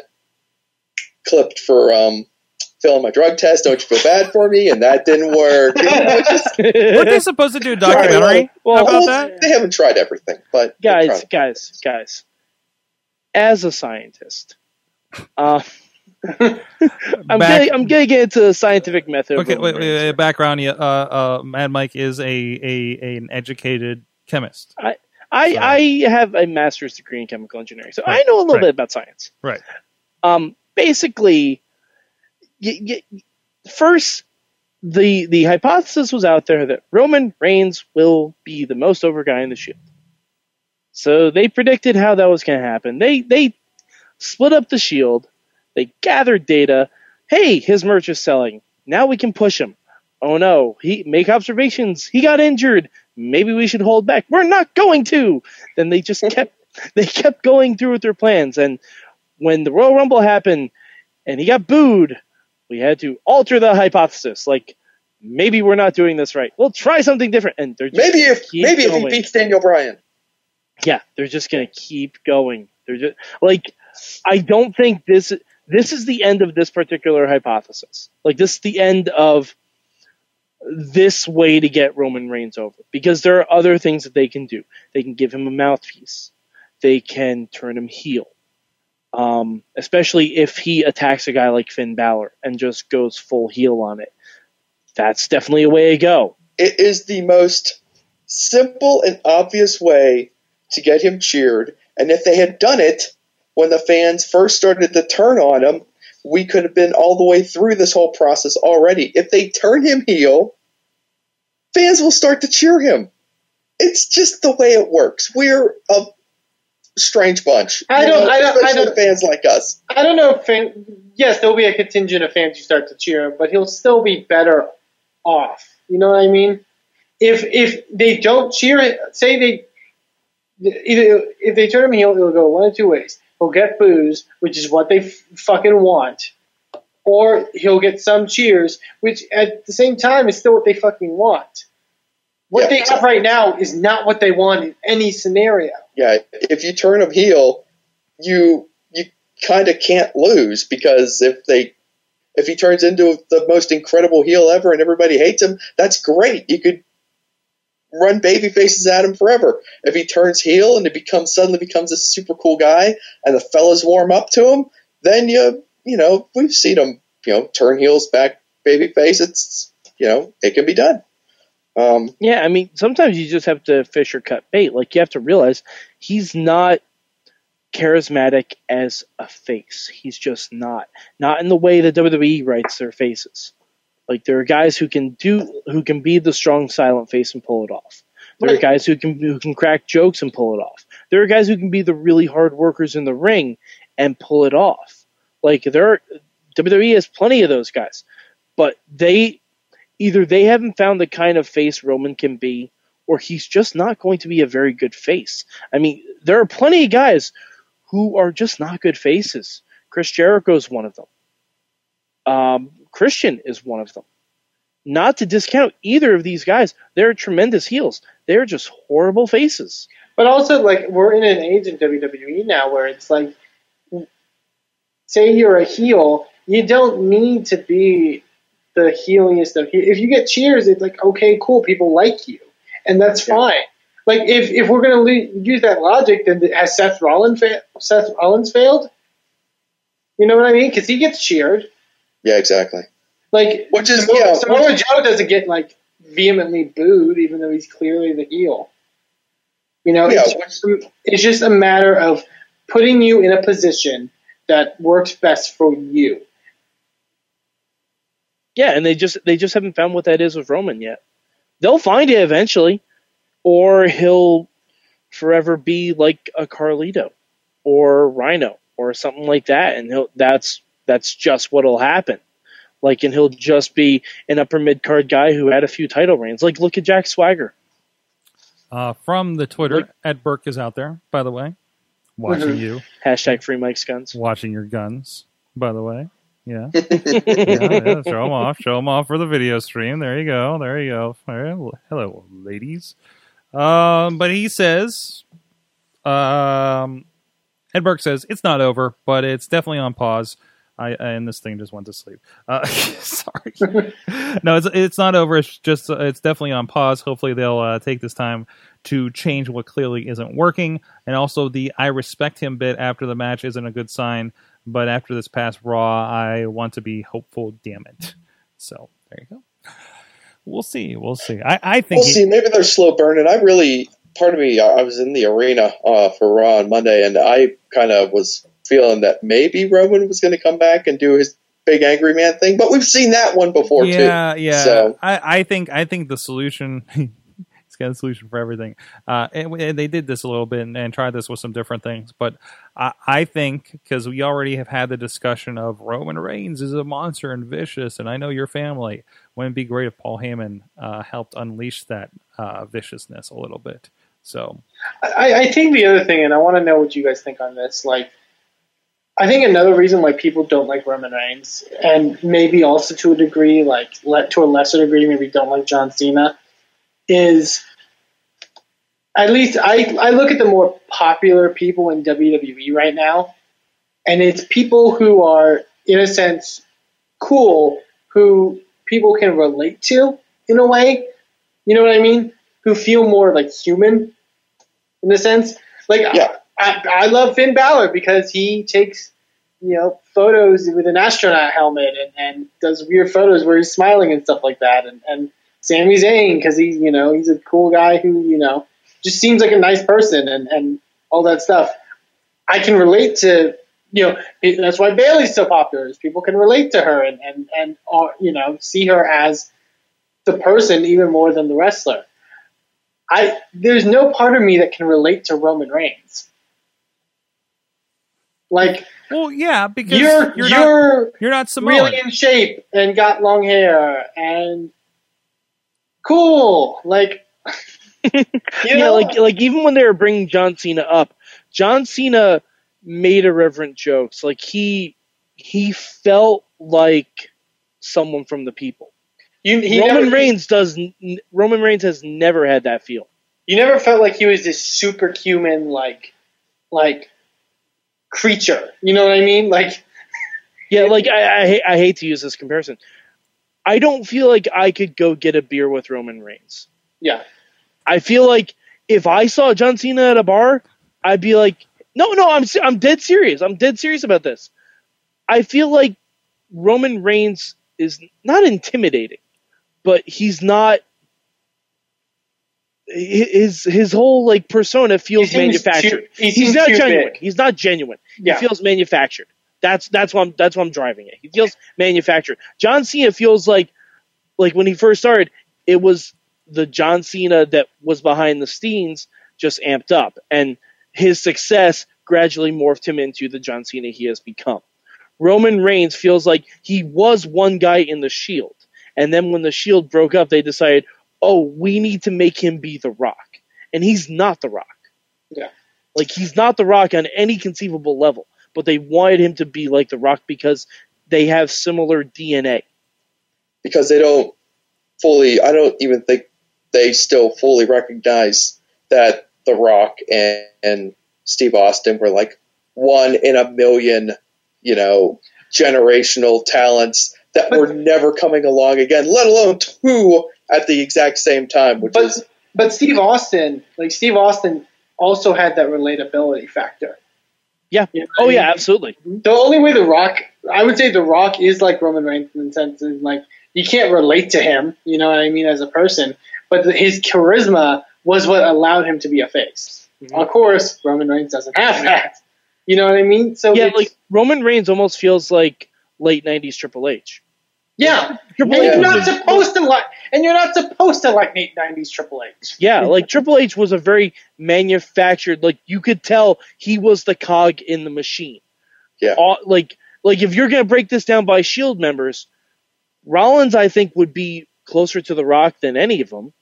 Speaker 6: clipped for um, failing my drug test. Don't you feel bad for me? And that didn't work. You know, just-
Speaker 1: Weren't they supposed to do a documentary
Speaker 3: Well,
Speaker 1: about
Speaker 6: well,
Speaker 1: that?
Speaker 6: They haven't tried everything, but
Speaker 3: guys, guys, guys. As a scientist, uh, (laughs) I'm
Speaker 1: Back-
Speaker 3: gonna, I'm gonna get into the scientific method.
Speaker 1: Okay, wait, wait, wait, background. yeah, Uh, uh, Mad Mike is a, a an educated chemist.
Speaker 3: I,
Speaker 1: So-
Speaker 3: I have a master's degree in chemical engineering, so I know a little
Speaker 1: right.
Speaker 3: bit about science.
Speaker 1: Right.
Speaker 3: Um, basically, first, the the hypothesis was out there that Roman Reigns will be the most over guy in the Shield. So they predicted how that was going to happen. They they split up the Shield. They gathered data. Hey, his merch is selling. Now we can push him. Oh no, he make observations. He got injured. Maybe we should hold back. We're not going to. Then they just kept (laughs) they kept going through with their plans. And when the Royal Rumble happened and he got booed, we had to alter the hypothesis. Like maybe we're not doing this right. We'll try something different. And they're
Speaker 6: maybe if maybe if he beats Daniel Bryan.
Speaker 3: Yeah, they're just gonna keep going. They're just like I don't think this this is the end of this particular hypothesis. Like this is the end of this way to get Roman Reigns over because there are other things that they can do. They can give him a mouthpiece. They can turn him heel. Um, especially if he attacks a guy like Finn Balor and just goes full heel on it. That's definitely a way to go.
Speaker 6: it is the most simple and obvious way to get him cheered. And if they had done it when the fans first started to turn on him, we could have been all the way through this whole process already. If they turn him heel, fans will start to cheer him. It's just the way it works. We're a strange bunch.
Speaker 2: I don't-
Speaker 6: know,
Speaker 2: I don't- I
Speaker 6: especially
Speaker 2: don't-
Speaker 6: fans like us.
Speaker 2: I don't know if fan, yes, there'll be a contingent of fans who start to cheer him, but he'll still be better off. You know what I mean? If if they don't cheer it, say they either if they turn him heel, it'll go one of two ways. He'll get boos, which is what they f- fucking want, or he'll get some cheers, which at the same time is still what they fucking want. What
Speaker 6: Yeah,
Speaker 2: they have right now is not what they want in any scenario.
Speaker 6: Yeah, if you turn him heel, you you kind of can't lose because if they if he turns into the most incredible heel ever and everybody hates him, that's great. You could run baby faces at him forever. If he turns heel and it becomes suddenly becomes a super cool guy and the fellas warm up to him, then you you know we've seen him you know turn heels back baby face. It's you know it can be done. Um,
Speaker 3: Yeah, I mean, sometimes you just have to fish or cut bait. Like you have to realize he's not charismatic as a face. He's just not. Not in the way that WWE writes their faces. Like there are guys who can do who can be the strong silent face and pull it off. There are guys who can who can crack jokes and pull it off. There are guys who can be the really hard workers in the ring and pull it off. Like there are, WWE has plenty of those guys. But they either they haven't found the kind of face Roman can be, or he's just not going to be a very good face. I mean, there are plenty of guys who are just not good faces. Chris Jericho is one of them. Um, Christian is one of them. Not to discount either of these guys, they're tremendous heels. They're just horrible faces.
Speaker 2: But also, like, we're in an age in WWE now where it's like, say you're a heel, you don't need to be the healing of he- If you get cheers, it's like, okay, cool, people like you. And that's fine. Like, if, if we're going to le- use that logic, then has Seth Rollins, fa- Seth Rollins failed? You know what I mean? Because he gets cheered.
Speaker 6: yeah, exactly.
Speaker 2: Like,
Speaker 6: Which is
Speaker 2: Samoa,
Speaker 6: yeah,
Speaker 2: Samoa Joe doesn't get, like, vehemently booed, even though he's clearly the heel. You know,
Speaker 6: Yeah,
Speaker 2: it's, it's just a matter of putting you in a position that works best for you.
Speaker 3: Yeah, and they just they just haven't found what that is with Roman yet. They'll find it eventually, or he'll forever be like a Carlito or Rhino or something like that, and he'll that's that's just what'll happen. Like, and he'll just be an upper mid card guy who had a few title reigns. Like, look at Jack Swagger.
Speaker 1: Uh, from the Twitter,
Speaker 3: Look-
Speaker 1: Ed Burke is out there, by the way, watching you,
Speaker 3: Hashtag free Mike's guns.
Speaker 1: watching your guns, by the way. Yeah. (laughs) yeah, yeah, show them off. Show them off for the video stream. There you go. There you go. Right. Hello, ladies. Um, but he says, um, Ed Burke says it's not over, but it's definitely on pause. I and this thing just went to sleep. Uh, (laughs) sorry. no, it's it's not over. It's just uh, it's definitely on pause. Hopefully they'll uh, take this time to change what clearly isn't working, and also the "I respect him" bit after the match isn't a good sign. But after this past Raw, I want to be hopeful. Damn it! So there you go. We'll see. We'll see. I, I think
Speaker 6: We'll
Speaker 1: he-
Speaker 6: see. Maybe they're slow burning. I really, part of me, I was in the arena uh, for Raw on Monday, and I kind of was feeling that maybe Roman was going to come back and do his big angry man thing, but we've seen that one before
Speaker 1: yeah,
Speaker 6: too.
Speaker 1: yeah.
Speaker 6: So
Speaker 1: I, I think I think the solution. (laughs) He's got a solution for everything. Uh, and, and they did this a little bit and, and tried this with some different things, but I, I think because we already have had the discussion of Roman Reigns is a monster and vicious, and I know your family. Wouldn't it be great if Paul Heyman uh, helped unleash that uh, viciousness a little bit? So
Speaker 2: I, I think the other thing, and I want to know what you guys think on this, like, I think another reason why people don't like Roman Reigns, and maybe also to a degree, like, let to a lesser degree, maybe don't like John Cena, is at least I, I look at the more popular people in WWE right now, and it's people who are, in a sense, cool, who people can relate to in a way. You know what I mean? Who feel more like human in a sense. Like
Speaker 6: Yeah.
Speaker 2: I, I love Finn Balor because he takes you know photos with an astronaut helmet and, and does weird photos where he's smiling and stuff like that. And, and Sami Zayn because he's you know he's a cool guy who you know just seems like a nice person and, and all that stuff. I can relate to you know that's why Bayley's so popular is people can relate to her and and and uh, you know see her as the person even more than the wrestler. I there's no part of me that can relate to Roman Reigns. Like
Speaker 1: well, yeah, because
Speaker 2: you're
Speaker 1: you're,
Speaker 2: you're,
Speaker 1: not you're not Samoan.
Speaker 2: really in shape and got long hair and cool. Like (laughs) you
Speaker 3: yeah,
Speaker 2: know,
Speaker 3: like like even when they were bringing John Cena up, John Cena made irreverent jokes. Like he he felt like someone from the people.
Speaker 2: you, he
Speaker 3: Roman
Speaker 2: never,
Speaker 3: Reigns does. Roman Reigns has never had that feel.
Speaker 2: You never felt like he was this superhuman like like creature. You know what I mean? Like
Speaker 3: Yeah, (laughs) like I, I, I hate to use this comparison. I don't feel like I could go get a beer with Roman Reigns.
Speaker 2: yeah.
Speaker 3: I feel like if I saw John Cena at a bar, I'd be like, no, no, I'm I'm dead serious. I'm dead serious about this. I feel like Roman Reigns is not intimidating, but he's not. His his whole like persona feels
Speaker 2: He
Speaker 3: manufactured.
Speaker 2: too- he
Speaker 3: he's not genuine.
Speaker 2: big.
Speaker 3: He's not genuine.
Speaker 2: Yeah.
Speaker 3: He feels manufactured. That's that's what I'm that's what I'm driving it. He feels manufactured. John Cena feels like like when he first started, it was the John Cena that was behind the scenes just amped up, and his success gradually morphed him into the John Cena he has become. Roman Reigns feels like he was one guy in the Shield, and then when the Shield broke up, they decided, oh, we need to make him be the Rock, and he's not the Rock.
Speaker 2: Yeah.
Speaker 3: Like he's not the Rock on any conceivable level, but they wanted him to be like the Rock because they have similar DNA.
Speaker 6: because they don't fully, I don't even think they still fully recognize that The Rock and, and Steve Austin were like one in a million, you know, generational talents that
Speaker 2: But-
Speaker 6: were never coming along again, let alone two at the exact same time, which
Speaker 2: But
Speaker 6: is
Speaker 2: but Steve Austin, like Steve Austin also had that relatability factor.
Speaker 3: Yeah.
Speaker 2: Know
Speaker 3: Oh
Speaker 2: I
Speaker 3: yeah, absolutely.
Speaker 2: The only way The Rock, I would say The Rock is like Roman Reigns in the sense of like you can't relate to him, you know what I mean, as a person. But the, his charisma was what allowed him to be a face.
Speaker 3: Mhm.
Speaker 2: Of course, Roman Reigns doesn't have that. You know what I mean? So
Speaker 3: Yeah, like Roman Reigns almost feels like late '90s Triple H.
Speaker 2: yeah,
Speaker 3: Triple
Speaker 2: and
Speaker 3: H
Speaker 2: you're not
Speaker 3: a-
Speaker 2: supposed to like, and you're not supposed to like late '90s Triple H.
Speaker 3: Yeah, like Triple H was a very manufactured. Like you could tell he was the cog in the machine.
Speaker 6: Yeah.
Speaker 3: All, like like if you're gonna break this down by Shield members, Rollins I think would be closer to the Rock than any of them.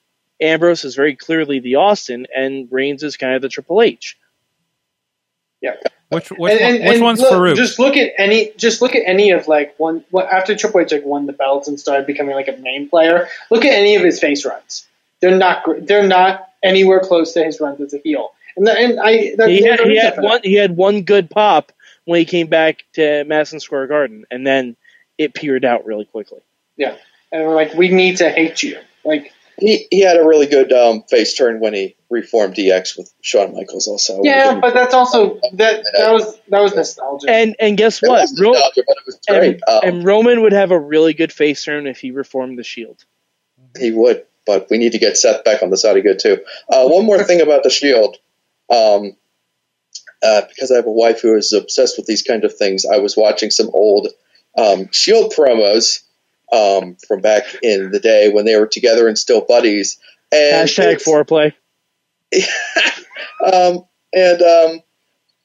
Speaker 3: Ambrose is very clearly the Austin, and Reigns is kind of the Triple H.
Speaker 1: Which which,
Speaker 2: and,
Speaker 1: one,
Speaker 2: and-
Speaker 1: which
Speaker 2: and
Speaker 1: one's
Speaker 2: look,
Speaker 1: Farouk?
Speaker 2: Just look at any. Just look at any of like one. What after Triple H like won the belts and started becoming like a main player. Look at any of his face runs. They're not. gr- They're not anywhere close to his runs as a heel. And, the, and I. That,
Speaker 3: He had, he had one he had one good pop when he came back to Madison Square Garden, and then it petered out really quickly.
Speaker 2: Yeah, and we're like, we need to hate you. Like,
Speaker 6: He he had a really good um, face turn when he reformed DX with Shawn Michaels. Also,
Speaker 2: yeah, but that's also that. That was that was nostalgia.
Speaker 3: And and guess
Speaker 6: it
Speaker 3: what?
Speaker 6: was
Speaker 3: Ro-
Speaker 6: but it was great.
Speaker 3: and,
Speaker 6: Um,
Speaker 3: and Roman would have a really good face turn if he reformed the Shield.
Speaker 6: He would, but we need to get Seth back on the side of good too. Uh, one more thing about the Shield, um, uh, because I have a wife who is obsessed with these kind of things. I was watching some old um, Shield promos um, from back in the day when they were together and still buddies. And
Speaker 3: Hashtag
Speaker 6: it's-
Speaker 3: foreplay. (laughs)
Speaker 6: um, and um,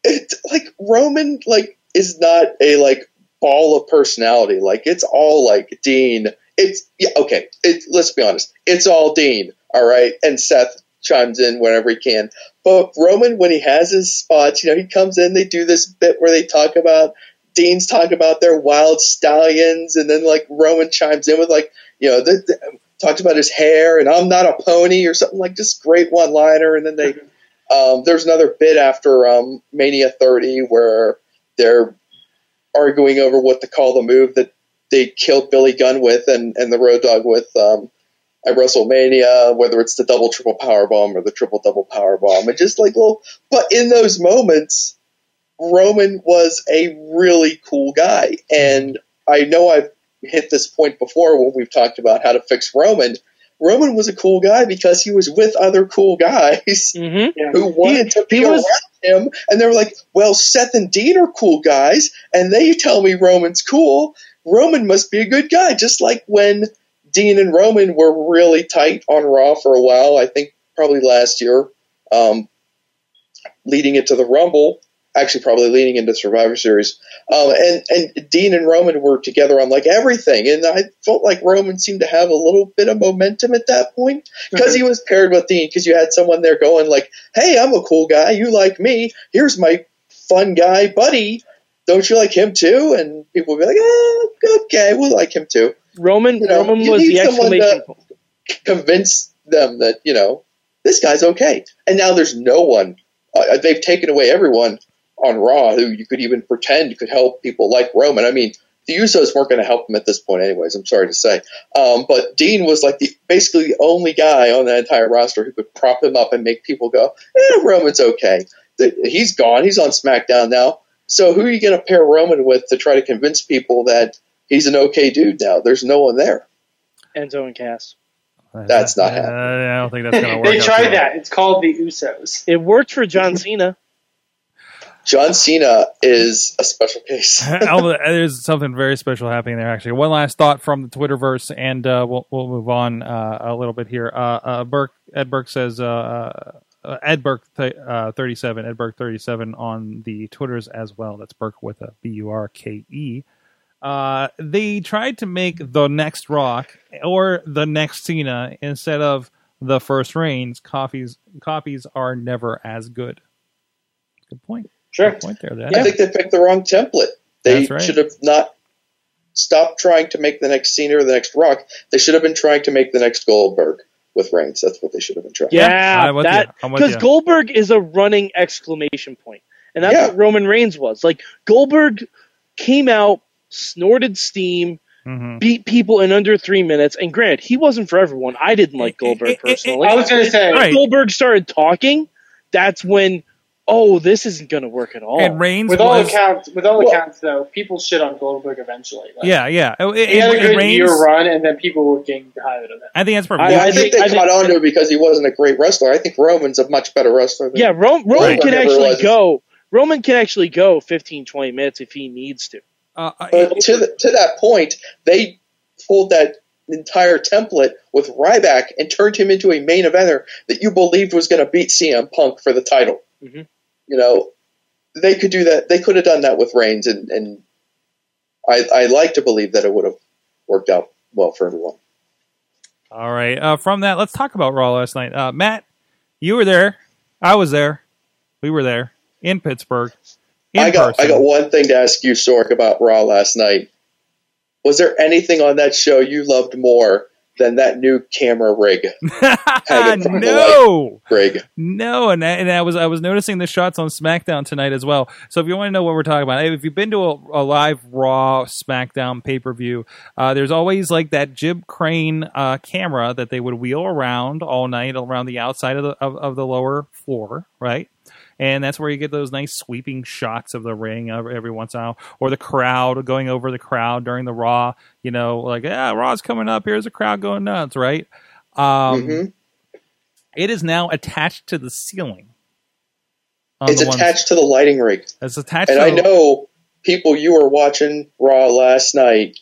Speaker 6: it's like Roman like is not a like ball of personality. Like it's all like Dean. It's yeah okay. It, let's be honest. It's all Dean. All right, and Seth chimes in whenever he can. But Roman, when he has his spots, you know, he comes in. They do this bit where they talk about Dean's talking about their wild stallions, and then like Roman chimes in with like you know the, the, talks about his hair and I'm not a pony or something like just great one liner, and then they (laughs) um, there's another bit after um, Mania 30 where they're arguing over what to call the move that they killed Billy Gunn with and, and the Road Dog with um, at WrestleMania, whether it's the double triple power bomb or the triple double power bomb. And just like, well, but in those moments, Roman was a really cool guy. And I know I've hit this point before when we've talked about how to fix Roman. Roman was a cool guy because he was with other cool guys (laughs)
Speaker 3: Mm-hmm.
Speaker 2: yeah.
Speaker 6: who wanted to be
Speaker 3: was-
Speaker 6: around him, and they were like, "Well, Seth and Dean are cool guys, and they tell me Roman's cool. Roman must be a good guy." Just like when Dean and Roman were really tight on Raw for a while, I think probably last year, um, leading into the Rumble. Actually, probably leading into Survivor Series, um, and and Dean and Roman were together on like everything, and I felt like Roman seemed to have a little bit of momentum at that point because he was paired with Dean. Because you had someone there going like, "Hey, I'm a cool guy. You like me? Here's my fun guy, buddy. Don't you like him too?" And people would be like, "Oh, okay, we'll like him too."
Speaker 3: Roman
Speaker 6: You know,
Speaker 3: Roman was the exclamation point.
Speaker 6: Convince them that you know this guy's okay. And now there's no one. Uh, they've taken away everyone on Raw who you could even pretend could help people like Roman. I mean, the Usos weren't going to help him at this point, anyways. I'm sorry to say, um, but Dean was like the basically the only guy on that entire roster who could prop him up and make people go, "Eh, Roman's okay." He's gone. He's on SmackDown now. So who are you going to pair Roman with to try to convince people that he's an okay dude now? There's no one there.
Speaker 3: Enzo and Cass.
Speaker 6: That's not
Speaker 1: Uh. I don't think that's going (laughs) to work.
Speaker 2: they
Speaker 1: out
Speaker 2: tried
Speaker 1: too well.
Speaker 2: that. It's called the Usos.
Speaker 3: It worked for John Cena.
Speaker 6: John Cena is a special case. (laughs)
Speaker 1: There's something very special happening there. Actually, one last thought from the Twitterverse, and uh, we'll we'll move on uh, a little bit here. Uh, uh, Burke Ed Burke says uh, uh, Ed Burke th- uh, thirty seven Ed Burke thirty seven on the Twitters as well. That's Burke with a B U R K E. They tried to make the next Rock or the next Cena instead of the first Reigns. Copies copies are never as good. Good point.
Speaker 2: Sure.
Speaker 1: Good point there. Dad.
Speaker 6: I think they picked the wrong template. They
Speaker 1: right.
Speaker 6: should have not stopped trying to make the next Cena or the next Rock. They should have been trying to make the next Goldberg with Reigns. That's what they should have been trying.
Speaker 1: Yeah, I'm
Speaker 3: that
Speaker 1: you. I'm
Speaker 3: because. Goldberg is a running exclamation point, and that's
Speaker 6: Yeah.
Speaker 3: what Roman Reigns was. Like Goldberg came out, snorted steam,
Speaker 1: Mhm.
Speaker 3: beat people in under three minutes. And granted, he wasn't for everyone. I didn't like Goldberg personally.
Speaker 2: I was going to say,
Speaker 1: Right.
Speaker 3: Goldberg started talking, that's when oh, this isn't going to work at all.
Speaker 1: And Reigns
Speaker 2: With all
Speaker 1: was
Speaker 2: accounts, with all
Speaker 6: Well-
Speaker 2: accounts though, people shit on Goldberg eventually. Like,
Speaker 1: yeah, yeah. Oh, it-
Speaker 2: he had a good
Speaker 1: Reigns-
Speaker 2: year run, and then people were getting tired of it.
Speaker 1: I think that's perfect.
Speaker 3: I-
Speaker 6: Yeah,
Speaker 1: Yeah,
Speaker 6: I, think,
Speaker 3: think- I
Speaker 6: they caught
Speaker 3: think-
Speaker 6: on to it because he wasn't a great wrestler. I think Roman's a much better wrestler. Than
Speaker 3: yeah, Ro- Roman
Speaker 6: Right.
Speaker 3: can actually
Speaker 6: was.
Speaker 3: go. Roman can actually go 15, 20 minutes if he needs to.
Speaker 1: uh,
Speaker 6: But to the, to that point, they pulled that entire template with Ryback and turned him into a main eventer that you believed was going to beat CM Punk for the title.
Speaker 3: Mhm.
Speaker 6: You know, they could do that. They could have done that with Reigns, and, and I, I like to believe that it would have worked out well for everyone.
Speaker 1: All right. Uh, from that, let's talk about Raw last night. Uh, Matt, you were there. I was there. We were there in Pittsburgh. In
Speaker 6: I got
Speaker 1: person.
Speaker 6: I got one thing to ask you, Sorg, about Raw last night. Was there anything on that show you loved more than that new camera rig? hanging from the
Speaker 1: no,
Speaker 6: Rig.
Speaker 1: no, and I, and I was I was noticing the shots on SmackDown tonight as well. So if you want to know what we're talking about, if you've been to a, a live Raw SmackDown pay per view, uh, there's always like that jib crane uh, camera that they would wheel around all night around the outside of the of, of the lower floor, right? And that's where you get those nice sweeping shots of the ring every, once in a while, or the crowd going over the crowd during the Raw. You know, like yeah, Raw's coming up. Here's a crowd going nuts, right? Um,
Speaker 6: Mhm.
Speaker 1: It is now attached to the ceiling.
Speaker 6: It's
Speaker 1: the
Speaker 6: attached to the lighting rig.
Speaker 1: It's attached.
Speaker 6: And I know people you were watching Raw last night,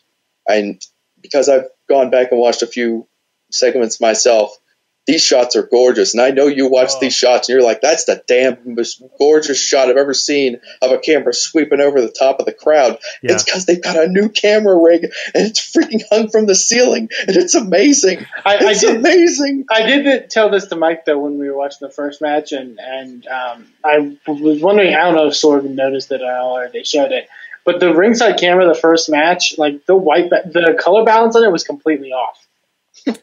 Speaker 6: and because I've gone back and watched a few segments myself, these shots are gorgeous. And I know you watched
Speaker 1: Oh.
Speaker 6: these shots, and you're like, "That's the damn most gorgeous shot I've ever seen of a camera sweeping over the top of the crowd."
Speaker 1: Yeah.
Speaker 6: It's because they've got a new camera rig, and it's freaking hung from the ceiling, and it's amazing.
Speaker 2: I, I
Speaker 6: It's
Speaker 2: did.
Speaker 6: amazing.
Speaker 2: I did tell this to Mike though when we were watching the first match, and and um, I was wondering. I don't know if Sorg noticed it at all or they showed it, but the ringside camera, the first match, like the white, ba- the color balance on it was completely off.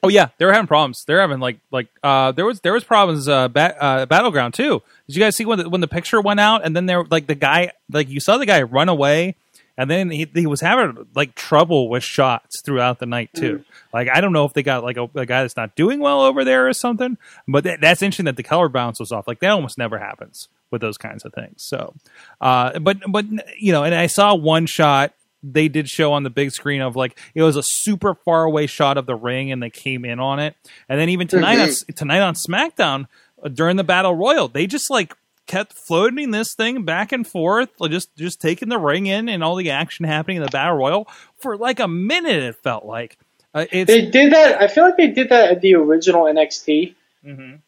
Speaker 1: Oh yeah, they were having problems. They're having like like uh there was there was problems uh, bat, uh battleground too. Did you guys see when the, when the picture went out and then there like the guy like you saw the guy run away and then he he was having like trouble with shots throughout the night too. Like I don't know if they got like a, a guy that's not doing well over there or something, but that, that's interesting that the color balance was off. Like that almost never happens with those kinds of things. So, uh, but but you know, and I saw one shot they did show on the big screen of like it was a super far away shot of the ring and they came in on it and then even tonight on, tonight on smackdown uh, during the battle royal they just like kept floating this thing back and forth like just just taking the ring in and all the action happening in the battle royal for like a minute it felt like uh, it's
Speaker 2: They did that. I feel like they did that at the original NXT,
Speaker 1: Mhm.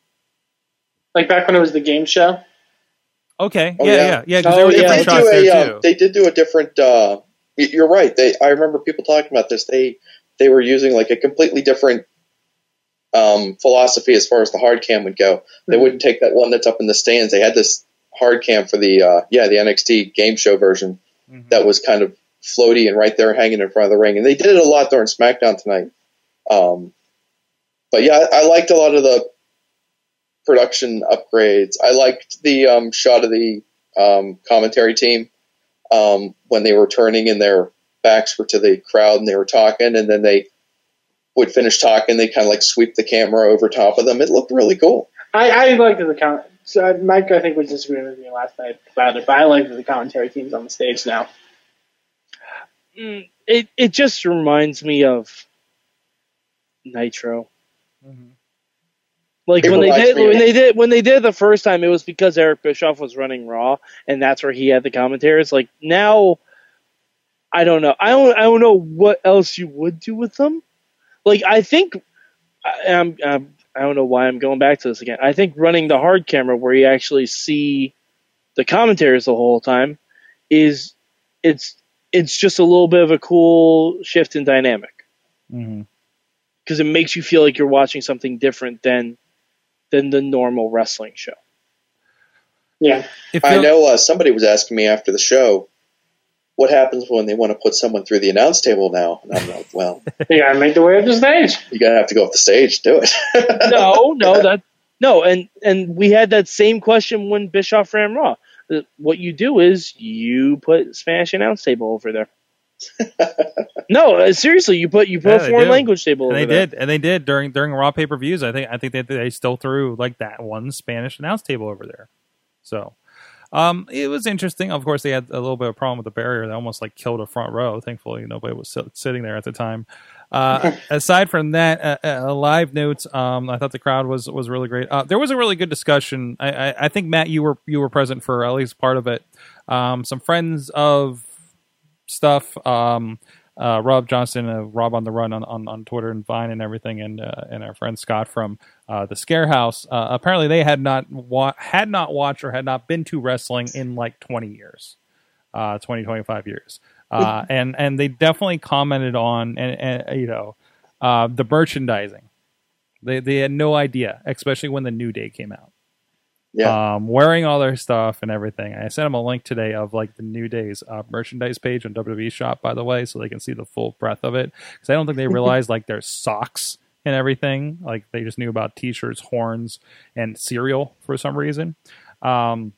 Speaker 2: like back when it was the game show.
Speaker 1: okay
Speaker 6: Oh,
Speaker 1: yeah
Speaker 6: yeah.
Speaker 1: yeah yeah
Speaker 3: Oh,
Speaker 1: there
Speaker 3: yeah.
Speaker 1: different
Speaker 6: they
Speaker 1: shots
Speaker 6: do a,
Speaker 1: there too
Speaker 6: um, they did do a different. You're right. They I remember people talking about this. They they were using like a completely different um, philosophy as far as the hard cam would go. They
Speaker 2: Mhm.
Speaker 6: wouldn't take that one that's up in the stands. They had this hard cam for the uh, yeah the NXT game show version
Speaker 1: Mhm.
Speaker 6: that was kind of floaty and right there hanging in front of the ring. And they did it a lot during SmackDown tonight. Um, but yeah, I, I liked a lot of the production upgrades. I liked the um, shot of the um, commentary team um, when they were turning and their backs were to the crowd and they were talking, and then they would finish talking. They kind of like sweep the camera over top of them. It looked really cool.
Speaker 2: I, I liked the count. So uh, Mike, I think was disagreeing with me last night about it, but I like the commentary team's on the stage now.
Speaker 3: Mm, it it just reminds me of Nitro.
Speaker 1: Mhm.
Speaker 3: Like when they did when they did when they did it the first time, it was because Eric Bischoff was running Raw, and that's where he had the commentators. Like now, I don't know. I don't I don't know what else you would do with them. Like I think I, I'm, I'm I don't know why I'm going back to this again. I think running the hard camera where you actually see the commentators the whole time is it's it's just a little bit of a cool shift in dynamic
Speaker 1: Mhm.
Speaker 3: because it makes you feel like you're watching something different than than the normal wrestling show.
Speaker 2: Yeah,
Speaker 6: I know uh, somebody was asking me after the show, what happens when they want to put someone through the announce table now? And I'm like, well, (laughs)
Speaker 2: you gotta make the way up the stage.
Speaker 6: you're gonna have to go off the stage, do it. (laughs)
Speaker 3: no, no, that no, and and we had that same question when Bischoff ran Raw. Uh, What you do is you put Spanish announce table over there. (laughs) no, uh, seriously, you put you put
Speaker 1: Yeah,
Speaker 3: a foreign language table
Speaker 1: and
Speaker 3: over
Speaker 1: they
Speaker 3: there.
Speaker 1: did, and they did during during Raw pay per views. I think I think they they still threw like that one Spanish announce table over there. So, Um, it was interesting. Of course, they had a little bit of a problem with the barrier. They almost like killed a front row. Thankfully, nobody was sitting there at the time. Uh, (laughs) aside from that, uh, uh, live notes. Um, I thought the crowd was was really great. Uh, there was a really good discussion. I, I, I think Matt, you were you were present for at least part of it. Um, some friends of stuff. Um, uh, Rob Johnson, uh, Rob on the Run on, on, on Twitter and Vine and everything, and uh, and our friend Scott from uh, the Scare House. Uh, apparently, they had not wa- had not watched or had not been to wrestling in like twenty years, uh, 20, 25 years, uh, and and they definitely commented on and, and you know uh, the merchandising. They they had no idea, especially when the New Day came out
Speaker 6: Yeah.
Speaker 1: um, wearing all their stuff and everything. I sent them a link today of like the New Day's uh, merchandise page on WWE Shop, by the way, so they can see the full breadth of it. Because I don't think they (laughs) realized like there's socks and everything. Like they just knew about T-shirts, horns, and cereal for some reason. Um,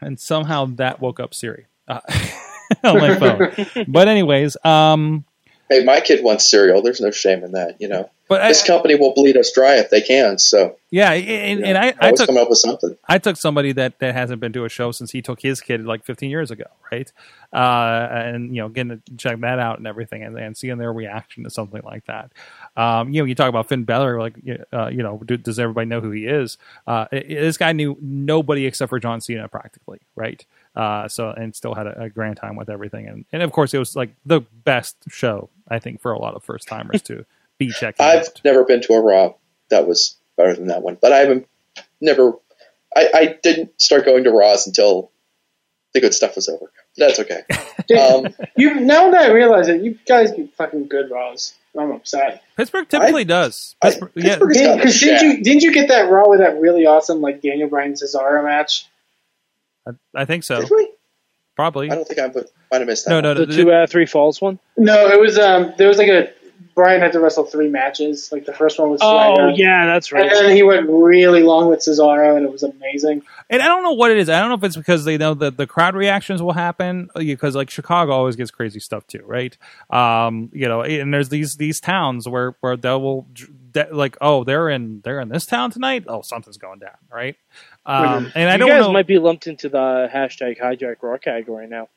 Speaker 1: and somehow that woke up Siri uh, (laughs) on my phone. (laughs) but anyways, um,
Speaker 6: Hey, my kid wants cereal. There's no shame in that, you know.
Speaker 1: But I,
Speaker 6: This company will bleed us dry if they can. So
Speaker 1: yeah, and,
Speaker 6: you
Speaker 1: and
Speaker 6: know,
Speaker 1: I, I took
Speaker 6: come up with something.
Speaker 1: I took somebody that, that hasn't been to a show since he took his kid like 15 years ago, right? Uh, and you know, getting to check that out and everything, and, and seeing their reaction to something like that. Um, you know, you talk about Finn Balor, like uh, you know, do, does everybody know who he is? Uh, i- this guy knew nobody except for John Cena, practically, right? Uh, so and still had a, a grand time with everything, and and of course it was like the best show I think for a lot of first timers (laughs) to be checking
Speaker 6: I've
Speaker 1: out.
Speaker 6: never been to a Raw that was better than that one, but I haven't never. I, I didn't start going to Raws until the good stuff was over. That's okay. (laughs) Um, (laughs)
Speaker 2: You now that I realize it, you guys get fucking good Raws. I'm upset.
Speaker 1: Pittsburgh typically does.
Speaker 6: I-
Speaker 1: Pittsburgh, yeah,
Speaker 6: Pittsburgh- It's
Speaker 2: did, cause didn't you didn't you get that Raw with that really awesome like Daniel Bryan Cesaro match?
Speaker 1: I, I think so.
Speaker 6: did we?
Speaker 1: Probably.
Speaker 6: I don't think I might have missed that.
Speaker 1: No,
Speaker 6: one.
Speaker 1: no, no.
Speaker 3: The two out of three falls one.
Speaker 2: No, it was um there was like a Bryan had to wrestle three matches. Like the first one was
Speaker 3: Oh
Speaker 2: Swagger.
Speaker 3: yeah, that's right.
Speaker 2: And
Speaker 3: right.
Speaker 2: then he went really long with Cesaro, and it was amazing.
Speaker 1: And I don't know what it is. I don't know if it's because they know that the crowd reactions will happen because like Chicago always gets crazy stuff too, right? Um, you know, and there's these these towns where where they will de- like, oh, they're in they're in this town tonight. Oh, something's going down, right? Um, and I
Speaker 3: you
Speaker 1: don't
Speaker 3: guys
Speaker 1: know.
Speaker 3: might be lumped into the hashtag hijack raw category now.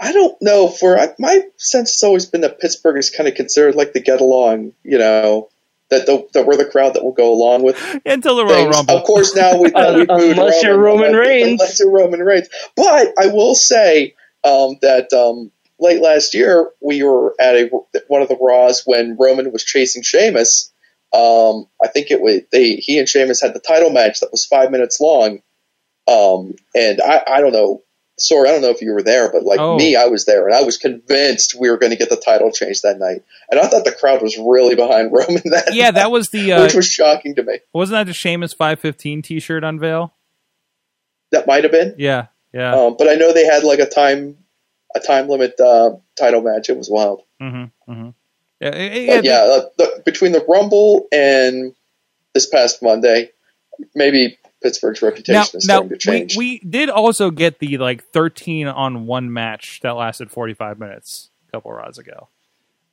Speaker 6: I don't know. For I, my sense has always been that Pittsburgh is kind of considered like the get along. You know, that the, that we're the crowd that will go along with (laughs)
Speaker 1: until the Royal. Rumble.
Speaker 6: Of course, now we, (laughs)
Speaker 3: Uh,
Speaker 6: we booed
Speaker 3: unless you're Roman Reigns.
Speaker 6: Unless you're Roman Reigns. But I will say um, that um, late last year we were at a one of the Raws when Roman was chasing Sheamus. Um, I think it was they he and Sheamus had the title match that was five minutes long. Um, and I, I don't know. Sorry, I don't know if you were there, but like
Speaker 1: Oh.
Speaker 6: me, I was there, and I was convinced we were going to get the title change that night. And I thought the crowd was really behind Roman that
Speaker 1: yeah, that was the uh,
Speaker 6: which was shocking to me.
Speaker 1: wasn't that the Sheamus 515 T-shirt unveil?
Speaker 6: That might have been,
Speaker 1: Yeah, yeah.
Speaker 6: um, but I know they had like a time a time limit uh, title match. It was wild.
Speaker 1: Mm-hmm, mm-hmm. Yeah, it- yeah,
Speaker 6: yeah, uh, the, between the Rumble and this past Monday, maybe Pittsburgh's reputation
Speaker 1: now,
Speaker 6: is
Speaker 1: now
Speaker 6: starting to
Speaker 1: we,
Speaker 6: change.
Speaker 1: we did also get the like 13 on one match that lasted 45 minutes a couple of Raws ago.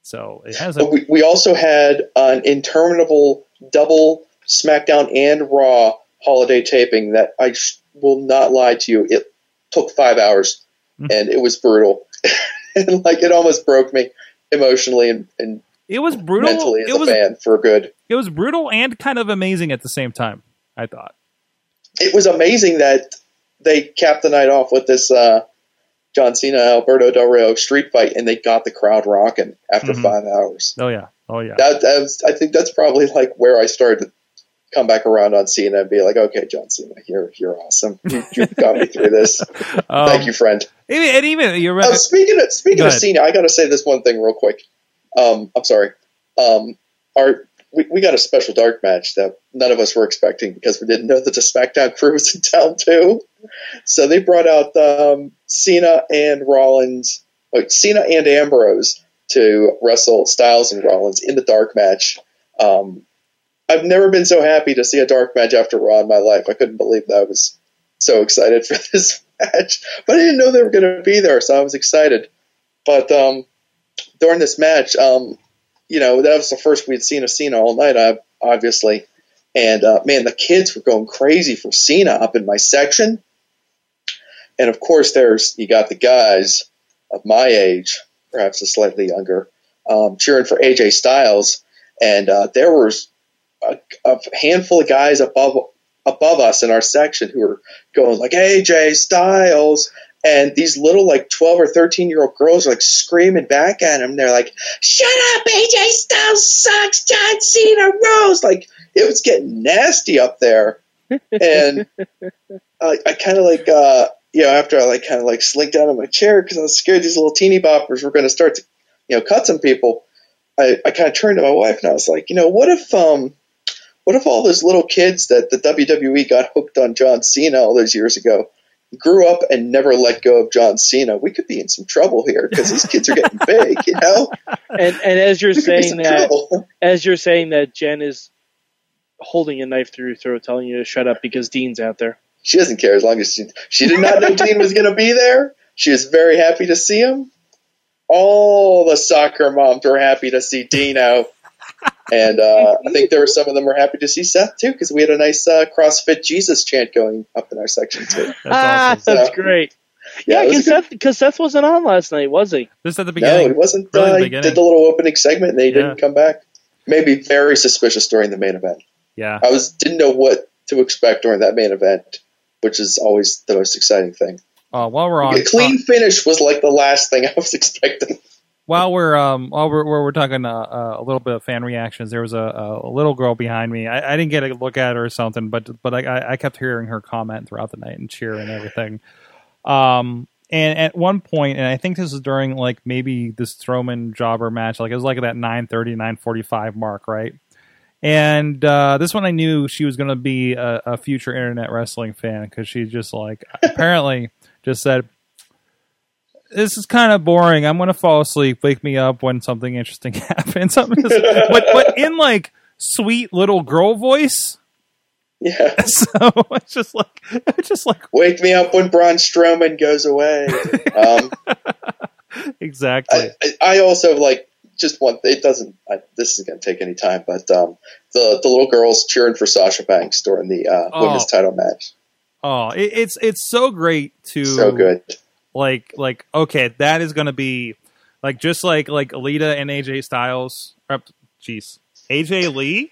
Speaker 1: So it has a
Speaker 6: we, we also had an interminable double SmackDown and Raw holiday taping that I sh- will not lie to you. It took five hours
Speaker 1: Mhm.
Speaker 6: and it was brutal. (laughs) and like it almost broke me emotionally and, and
Speaker 1: it was brutal.
Speaker 6: mentally as
Speaker 1: It
Speaker 6: a
Speaker 1: was
Speaker 6: fan for good.
Speaker 1: it was brutal and kind of amazing at the same time. I thought.
Speaker 6: It was amazing that they capped the night off with this uh, John Cena Alberto Del Rio street fight and they got the crowd rocking after
Speaker 1: Mhm.
Speaker 6: five hours.
Speaker 1: Oh yeah. Oh yeah.
Speaker 6: That, that was, I think that's probably like where I started to come back around on Cena and be like, okay, John Cena, you're you're awesome. You, you (laughs) got me through this.
Speaker 1: Um,
Speaker 6: Thank you, friend.
Speaker 1: And even you're right.
Speaker 6: speaking of speaking of. Cena, I got to say this one thing real quick. Um, I'm sorry. Um, our we, we got a special dark match that none of us were expecting because we didn't know that the SmackDown crew was in town too. So they brought out um, Cena and Rollins, wait, Cena and Ambrose to wrestle Styles and Rollins in the dark match. Um, I've never been so happy to see a dark match after Raw in my life. I couldn't believe that I was so excited (laughs) for this match, but I didn't know they were going to be there, so I was excited. But um, during this match, um, you know, that was the first we'd seen of Cena all night, ob- obviously. And uh, man, the kids were going crazy for Cena up in my section. and of course, there's you got the guys of my age, perhaps a slightly younger, um, cheering for AJ Styles, and uh, there was a, a handful of guys above above us in our section who were going like AJ Styles. And these little like twelve or thirteen year old girls are like screaming back at him. They're like, "Shut up, AJ Styles sucks, John Cena rules!" Like it was getting nasty up there, and (laughs) I, I kind of like, uh, you know, after I like kind of like slinked out of my chair because I was scared these little teeny boppers were going to start to, you know, cut some people. I, I kind of turned to my wife and I was like, you know, what if, um, what if all those little kids that the WWE got hooked on John Cena all those years ago grew up and never let go of John Cena? We could be in some trouble here because these kids are getting big, you know? (laughs)
Speaker 3: And and as you're
Speaker 6: We could be in
Speaker 3: saying that,
Speaker 6: trouble.
Speaker 3: as you're saying that, Jen is holding a knife through your throat, telling you to shut up because Dean's out there.
Speaker 6: She doesn't care as long as she she did not know Dean was going to be there. She was very happy to see him. All the soccer moms were happy to see Dino, and uh, I think there were some of them were happy to see Seth too because we had a nice uh, CrossFit Jesus chant going up in our section too. (laughs)
Speaker 1: That's
Speaker 3: ah,
Speaker 1: awesome.
Speaker 3: that's
Speaker 6: So-
Speaker 3: great.
Speaker 6: Yeah,
Speaker 3: Yeah,
Speaker 6: it
Speaker 3: because
Speaker 6: a good-
Speaker 3: Seth, 'cause Seth wasn't on last night, was he?
Speaker 1: This at the beginning.
Speaker 6: no,
Speaker 1: beginning.
Speaker 6: it wasn't.
Speaker 1: Really
Speaker 6: Uh,
Speaker 1: the
Speaker 6: he did the little opening segment and they
Speaker 1: Yeah.
Speaker 6: didn't come back. Maybe very suspicious during the main event.
Speaker 1: yeah.
Speaker 6: I was didn't know what to expect during that main event, which is always the most exciting thing.
Speaker 1: Uh, while we're on,
Speaker 6: A clean finish was like the last thing I was (laughs) expecting.
Speaker 1: While we're um while we're we're, we're talking uh, uh, a little bit of fan reactions, there was a, a little girl behind me. I, I didn't get a look at her or something, but but I- I, kept hearing her comment throughout the night and cheer and everything. Um, and at one point, and I think this is during like maybe this Strowman jobber match, like it was like at that 930, 945 mark, right? And uh, this one I knew she was going to be a, a future internet wrestling fan because she just like apparently just said, this is kind of boring. I'm going to fall asleep. Wake me up when something interesting (laughs) happens. But but in like sweet little girl voice.
Speaker 6: Yeah. (laughs)
Speaker 1: So it's just like it's just like
Speaker 6: Wake me up when Braun Strowman goes away. Um, (laughs)
Speaker 1: exactly.
Speaker 6: I, I also like just one. It doesn't. I, this isn't going to take any time, but um, the the little girls cheering for Sasha Banks during the uh,
Speaker 1: Oh.
Speaker 6: women's title match.
Speaker 1: oh, it, it's it's so great to
Speaker 6: So good.
Speaker 1: Like like okay, that is going to be like just like like Alita and AJ Styles. Jeez, AJ Lee.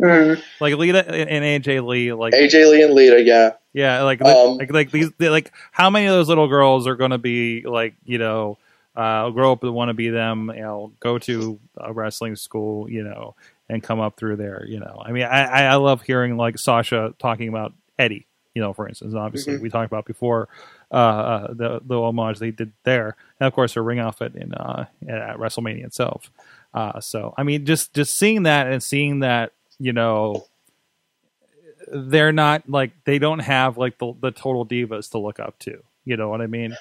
Speaker 2: Mm.
Speaker 1: Like Alita and AJ Lee. Like
Speaker 6: AJ Lee and Lita, yeah.
Speaker 1: Yeah, like
Speaker 6: Um,
Speaker 1: like like these like how many of those little girls are going to be like you know uh, grow up and want to be them you know go to a wrestling school you know and come up through there you know I mean I I love hearing like Sasha talking about Eddie you know for instance obviously
Speaker 6: Mhm.
Speaker 1: we talked about before uh, uh the the homage they did there and of course her ring outfit in uh at WrestleMania itself uh so I mean just just seeing that and seeing that you know they're not like they don't have like the, the total divas to look up to. You know what I mean?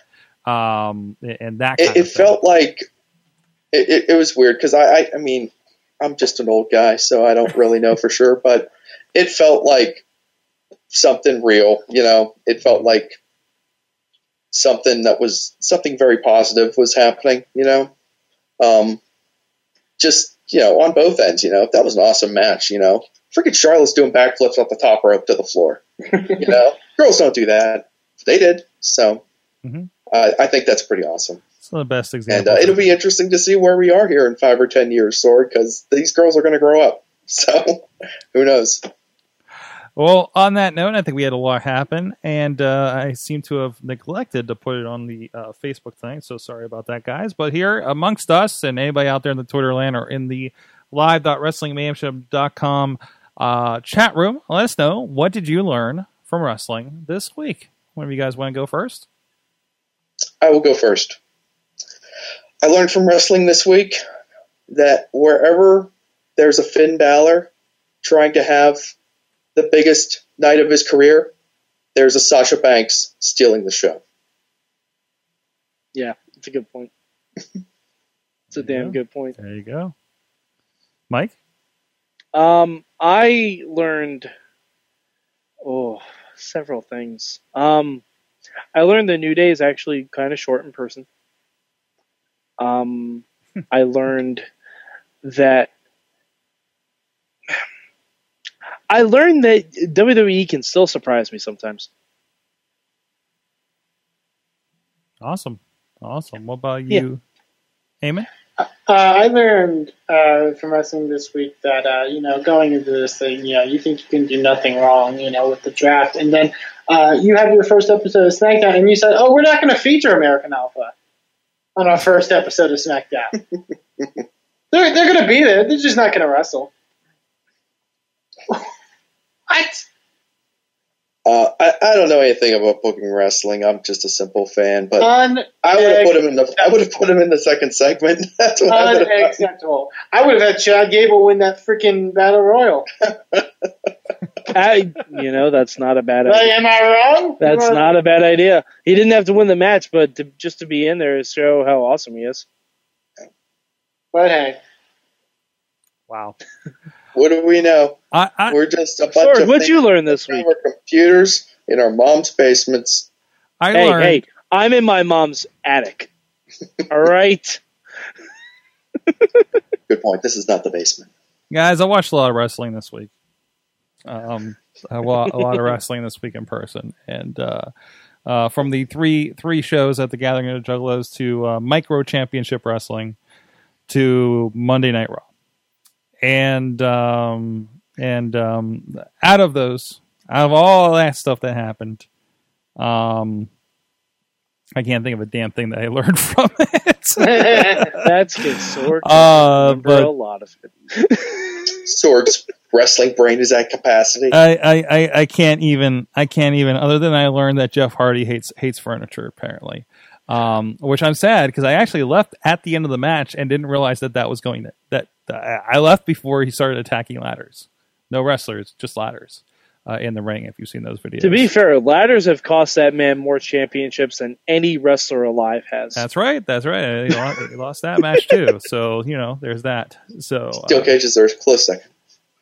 Speaker 1: Um, and that kind
Speaker 6: It, it
Speaker 1: of thing.
Speaker 6: felt like it, it, it was weird because I, I I mean I'm just an old guy, so I don't really know for sure, but it felt like something real. You know, it felt like something that was something very positive was happening. You know, um, just you know on both ends. You know, that was an awesome match. You know, freaking Charlotte's doing backflips off the top rope to the floor. you (laughs) know, girls don't do that. They did, so.
Speaker 1: Mhm.
Speaker 6: I I think that's pretty awesome.
Speaker 1: It's the best
Speaker 6: And uh, it'll be interesting to see where we are here in five or ten years, Sorg, because these girls are going to grow up. (laughs) So who knows?
Speaker 1: Well, on that note, I think we had a lot happen, and uh, I seem to have neglected to put it on the uh, Facebook thing. So sorry about that, guys. But here amongst us and anybody out there in the Twitter land or in the live.wrestlingmayhemshow.com uh, chat room, let us know what did you learn from wrestling this week. One of you guys want to go first?
Speaker 6: I will go first. I learned from wrestling this week that wherever there's a Finn Balor trying to have the biggest night of his career, there's a Sasha Banks stealing the show.
Speaker 3: Yeah, it's a good point. (laughs) It's a damn
Speaker 1: Yeah.
Speaker 3: good point.
Speaker 1: There you go, Mike.
Speaker 3: Um, I learned oh several things. Um, I learned the New Day is actually kind of short in person. Um, (laughs) I learned that I learned that WWE can still surprise me sometimes.
Speaker 1: Awesome, awesome. What about you, Eamon?
Speaker 2: Uh, I learned uh, from wrestling this week that uh, you know going into this thing, you know, you think you can do nothing wrong, you know, with the draft, and then uh, you have your first episode of SmackDown, and you said, "Oh, we're not going to feature American Alpha on our first episode of SmackDown." (laughs) they're they're going to be there. They're just not going to wrestle. What?
Speaker 6: Uh, I, I don't know anything about booking wrestling. I'm just a simple fan, but
Speaker 2: Un-
Speaker 6: I would have put him in the I would have put him in the second segment. (laughs) That's what I would have
Speaker 2: unacceptable. I would have had Chad Gable win that freaking battle royal. (laughs)
Speaker 3: I, you know, that's not a bad idea.
Speaker 2: am I wrong?
Speaker 3: That's
Speaker 2: Am I-
Speaker 3: not a bad idea. He didn't have to win the match, but to, just to be in there is to show how awesome he is.
Speaker 2: But hey,
Speaker 1: Wow.
Speaker 6: What do we know?
Speaker 1: I, I
Speaker 6: We're just a bunch
Speaker 3: Sorg,
Speaker 6: of
Speaker 3: what'd you learn this week?
Speaker 6: our computers in our mom's basements.
Speaker 1: I
Speaker 3: Hey,
Speaker 1: learned.
Speaker 3: hey, I'm in my mom's attic. (laughs) All right.
Speaker 6: Good point. This is not the basement.
Speaker 1: Guys, I watched a lot of wrestling this week. Um, a lot, a lot of wrestling this week in person, and uh, uh, from the three three shows at the Gathering of the Juggalos to uh, Micro Championship Wrestling to Monday Night Raw, and um, and um, out of those, out of all that stuff that happened, um, I can't think of a damn thing that I (laughs) learned from it. (laughs)
Speaker 3: That's good, Sorg.
Speaker 1: Uh,
Speaker 3: Remember
Speaker 1: but
Speaker 3: a lot of it. (laughs)
Speaker 6: Sorg's wrestling brain is at capacity.
Speaker 1: I, I, I, I can't even I can't even other than I learned that Jeff Hardy hates hates furniture apparently, um, which I'm sad because I actually left at the end of the match and didn't realize that that was going to, that that I left before he started attacking ladders. No wrestlers, just ladders uh, in the ring. If you've seen those videos,
Speaker 3: To be fair, ladders have cost that man more championships than any wrestler alive has.
Speaker 1: that's right, that's right. He lost, he lost that match too. (laughs) So you know, there's that. So uh,
Speaker 6: Steel cages are a close second.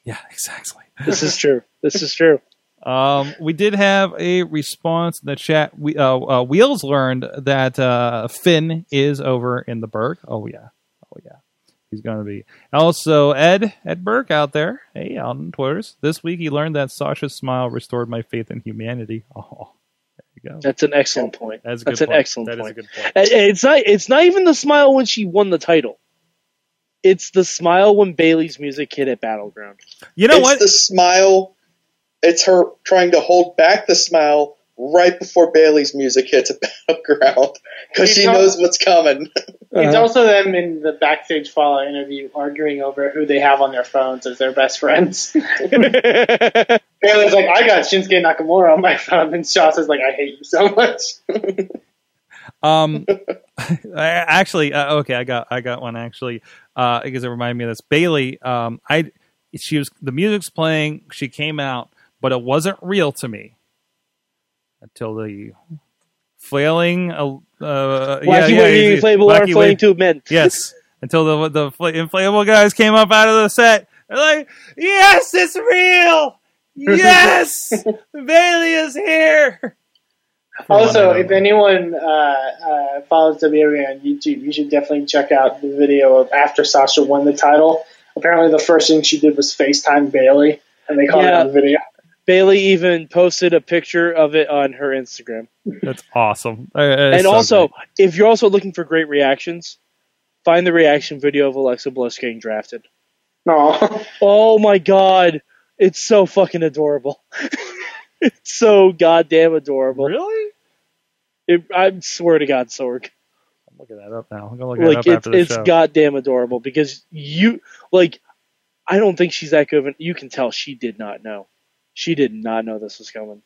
Speaker 1: yeah, (laughs) exactly.
Speaker 3: this is true. This is true.
Speaker 1: Um, we did have a response in the chat. We uh, uh, Wheels learned that uh, Finn is over in the Burgh. Oh yeah, oh yeah, he's going to be. Also, Ed Ed Burke out there. Hey, on Twitters this week, he learned that Sasha's smile restored my faith in humanity. Oh, there you go.
Speaker 3: That's an excellent point.
Speaker 1: That's a good
Speaker 3: That's an
Speaker 1: point.
Speaker 3: excellent
Speaker 1: That is
Speaker 3: point.
Speaker 1: a good point.
Speaker 3: And- and It's not. It's not even the smile when she won the title. It's the smile when Bayley's music hit at Battleground.
Speaker 1: You know
Speaker 6: it's
Speaker 1: what?
Speaker 6: the smile. It's her trying to hold back the smile right before Bayley's music hits (laughs) a battleground because she knows what's coming. (laughs)
Speaker 2: it's
Speaker 3: Uh-huh.
Speaker 2: also them in the backstage follow interview arguing over who they have on their phones as their best friends. (laughs) Bayley's like, I got Shinsuke Nakamura on my phone, and Sasha's like, I hate you so much.
Speaker 1: Um, I, actually, uh, okay, I got I got one actually uh, because it reminded me of this. Bayley, um, I she was the music's playing. She came out, but it wasn't real to me until the flailing. Uh, uh, yeah, yeah,
Speaker 3: waving inflatable arm
Speaker 1: wacky
Speaker 3: flailing
Speaker 1: wave-
Speaker 3: tube men.
Speaker 1: Yes, until the the fl- inflatable guys came up out of the set. They're like, "Yes, it's real. Yes, (laughs) Bayley is here."
Speaker 2: Also, if anyone uh, uh, follows WWE on YouTube, you should definitely check out the video of after Sasha won the title. Apparently, the first thing she did was FaceTime Bayley, and they called
Speaker 3: Yeah.
Speaker 2: it on the video.
Speaker 3: Bayley even posted a picture of it on her Instagram.
Speaker 1: That's awesome. It's
Speaker 3: and
Speaker 1: so
Speaker 3: also,
Speaker 1: great.
Speaker 3: if you're also looking for great reactions, find the reaction video of Alexa Bliss getting drafted.
Speaker 2: No, (laughs)
Speaker 3: Oh my god, it's so fucking adorable. (laughs) it's so goddamn adorable.
Speaker 1: really.
Speaker 3: It, I swear to God, Sorg.
Speaker 1: I'm looking that up now. I'm gonna look that
Speaker 3: Like
Speaker 1: up
Speaker 3: it's
Speaker 1: after the
Speaker 3: it's
Speaker 1: show.
Speaker 3: goddamn adorable because you like. I don't think she's that good. Of an, you can tell she did not know. She did not know this was coming.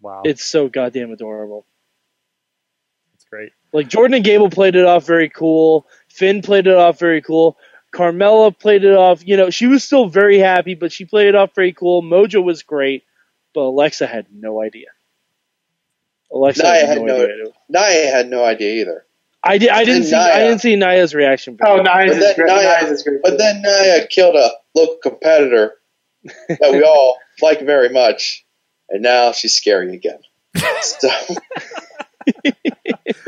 Speaker 1: wow,
Speaker 3: It's so goddamn adorable.
Speaker 1: it's great.
Speaker 3: Like Jordan and Gable played it off very cool. Finn played it off very cool. Carmella played it off. You know, she was still very happy, but she played it off very cool. Mojo was great, but Alexa had no idea. Alexa
Speaker 6: Nia
Speaker 3: had
Speaker 6: had
Speaker 3: no,
Speaker 6: no-
Speaker 3: idea.
Speaker 6: Nia had no idea either.
Speaker 3: I did. I didn't
Speaker 6: And
Speaker 3: see. I didn't see Nia's reaction.
Speaker 2: oh,
Speaker 3: video.
Speaker 2: Nias
Speaker 6: But
Speaker 2: is
Speaker 6: then
Speaker 2: great.
Speaker 6: Nia-
Speaker 2: Nias is great.
Speaker 6: But then Nia killed a local competitor that we all (laughs) like very much, and now she's scary again. (laughs) So,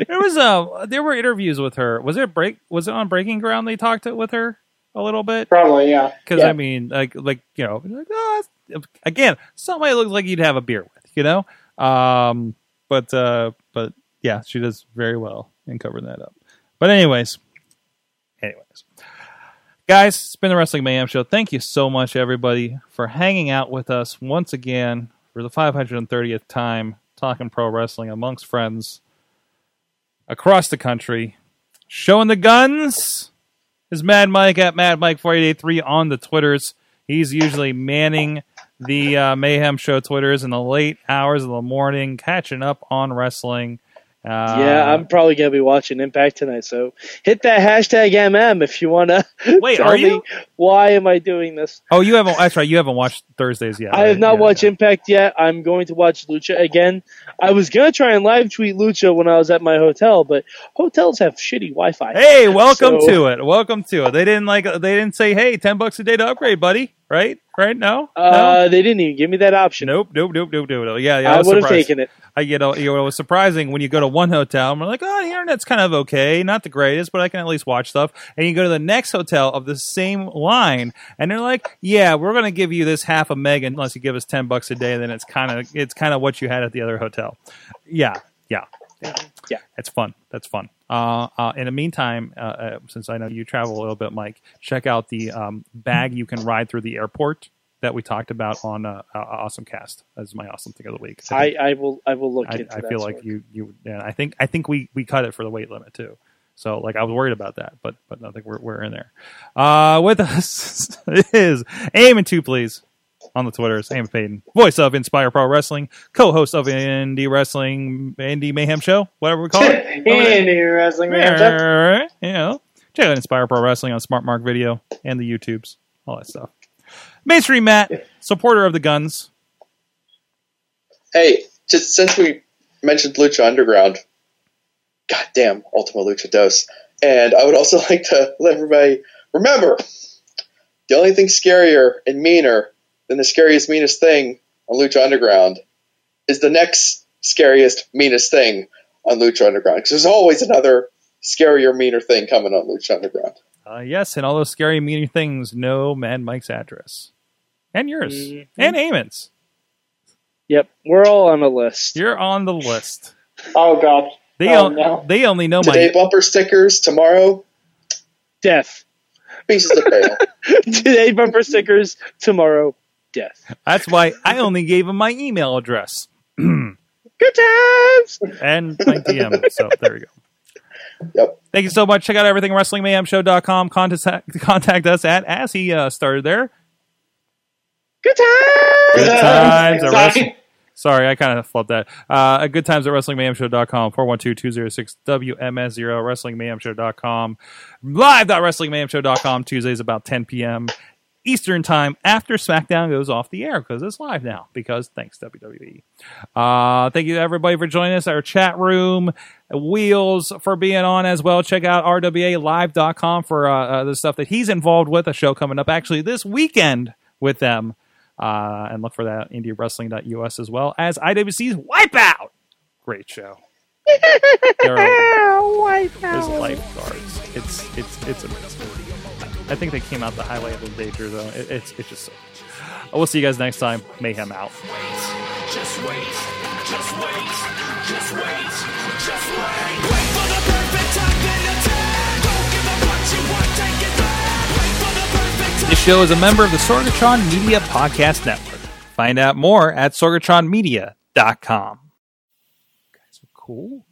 Speaker 1: There was uh there were interviews with her. Was it break? Was it on Breaking Ground? They talked to, with her a little bit
Speaker 2: probably yeah.
Speaker 1: because
Speaker 3: Yeah.
Speaker 1: I mean, like like you know, like, oh, that's- again, somebody looks like you'd have a beer with, you know. Um, but uh, but yeah, she does very well in covering that up. But anyways, anyways, guys, it's been the Wrestling Mayhem Show. Thank you so much, everybody, for hanging out with us once again for the 530th time, talking pro wrestling amongst friends across the country. Showing the guns is Mad Mike at Mad Mike 4883 on the Twitters. He's usually manning the uh, Mayhem Show Twitters in the late hours of the morning, catching up on wrestling. Uh,
Speaker 3: yeah, I'm probably gonna be watching Impact tonight. So hit that hashtag MM if you wanna. (laughs)
Speaker 1: Wait,
Speaker 3: tell
Speaker 1: are you?
Speaker 3: Me why am I doing this?
Speaker 1: Oh, you haven't. That's right. You haven't watched Thursdays yet.
Speaker 3: I have not
Speaker 1: Yeah,
Speaker 3: watched
Speaker 1: yeah.
Speaker 3: Impact yet. I'm going to watch Lucha again. I was gonna try and live tweet Lucha when I was at my hotel, but hotels have shitty Wi-Fi.
Speaker 1: Hey, welcome
Speaker 3: So-
Speaker 1: to it. Welcome to it. They didn't like. They didn't say, "Hey, ten bucks a day to upgrade, buddy." Right? Right? No. no.
Speaker 3: Uh, they didn't even give me that option.
Speaker 1: Nope, nope, nope, nope, nope. nope. Yeah, yeah.
Speaker 3: I
Speaker 1: was
Speaker 3: would have taken it.
Speaker 1: I, you know, you know, it was surprising when you go to one hotel and we're like, oh, the internet's kind of okay, not the greatest, but I can at least watch stuff. And you go to the next hotel of the same line, and they're like, yeah, we're going to give you this half a meg unless you give us ten bucks a day. Then it's kind of it's kind of what you had at the other hotel. Yeah, yeah,
Speaker 3: Yeah.
Speaker 1: It's fun. That's fun. Uh, uh, in the meantime, uh, uh, since I know you travel a little bit, Mike, check out the um, bag you can ride through the airport that we talked about on uh, uh, Awesome Cast. That's my awesome thing of the week.
Speaker 3: I, I will. I will look
Speaker 1: I, I feel like you you yeah, I think I think we we cut it for the weight limit too. So like I was worried about that, but but I think we're we're in there. Uh, with us (laughs) is Aim and two please on the Twitters. Eamon Payton, voice of Inspire Pro Wrestling, co-host of Indie Wrestling, Indie Mayhem Show, whatever we call it. (laughs)
Speaker 2: Indie wrestling matchup.
Speaker 1: you know, check out Inspire Pro Wrestling on Smart Mark Video and the YouTubes, all that stuff. Mainstream Matt, supporter of the guns.
Speaker 6: Hey, just since we mentioned Lucha Underground, goddamn Ultima Lucha Dos, and I would also (laughs) like to let everybody remember the only thing scarier and meaner than the scariest, meanest thing on Lucha Underground is the next scariest, meanest thing on Lucha Underground. Because there's always another scarier, meaner thing coming on Lucha Underground.
Speaker 1: Uh, yes, and all those scary, meaning things know Mad Mike's address. And yours.
Speaker 3: Mhm.
Speaker 1: And Eamon's.
Speaker 3: Yep, we're all on the list.
Speaker 1: You're on the list.
Speaker 2: Oh god.
Speaker 1: They,
Speaker 2: Oh,
Speaker 1: on-
Speaker 2: no.
Speaker 1: they only know
Speaker 6: Today,
Speaker 1: my.
Speaker 6: bumper stickers. Tomorrow,
Speaker 3: Death.
Speaker 6: pieces of mail. (laughs)
Speaker 3: Today bumper stickers. Tomorrow, death.
Speaker 1: That's why I only gave him my email address (clears throat)
Speaker 3: Good times.
Speaker 1: and my DM. So there we go.
Speaker 6: Yep.
Speaker 1: Thank you so much. Check out everything WrestlingMayhemShow.com. Contact, contact us at, as he uh, started there,
Speaker 3: Good times.
Speaker 1: Good times
Speaker 2: Sorry.
Speaker 1: wrestling. Sorry, I kind of flubbed that. Uh, at good times at WrestlingMayhemShow.com, 412-206-WMS0, WrestlingMayhemShow.com, live.WrestlingMayhemShow.com, Tuesdays about 10 p.m. Eastern Time after SmackDown goes off the air because it's live now. Because thanks, WWE. Uh, thank you to everybody for joining us. Our chat room, Wheels for being on as well. Check out RWALive.com for uh, uh, the stuff that he's involved with. A show coming up actually this weekend with them. Uh, and look for that indiewrestling.us as well as IWC's Wipeout. Great show. (laughs) They're There's lifeguards. It's it's it's amazing. I think they came out the highlight of the danger zone. It, it's it's just. So, we'll see you guys next time. Mayhem out.
Speaker 7: Just wait, just wait, just wait, just wait. Wait for the perfect time then attack. Don't give up what you want, take it back. Wait for the perfect time.
Speaker 1: This show is a member of the Sorgatron Media Podcast Network. Find out more at sorgatronmedia.com. Guys are cool.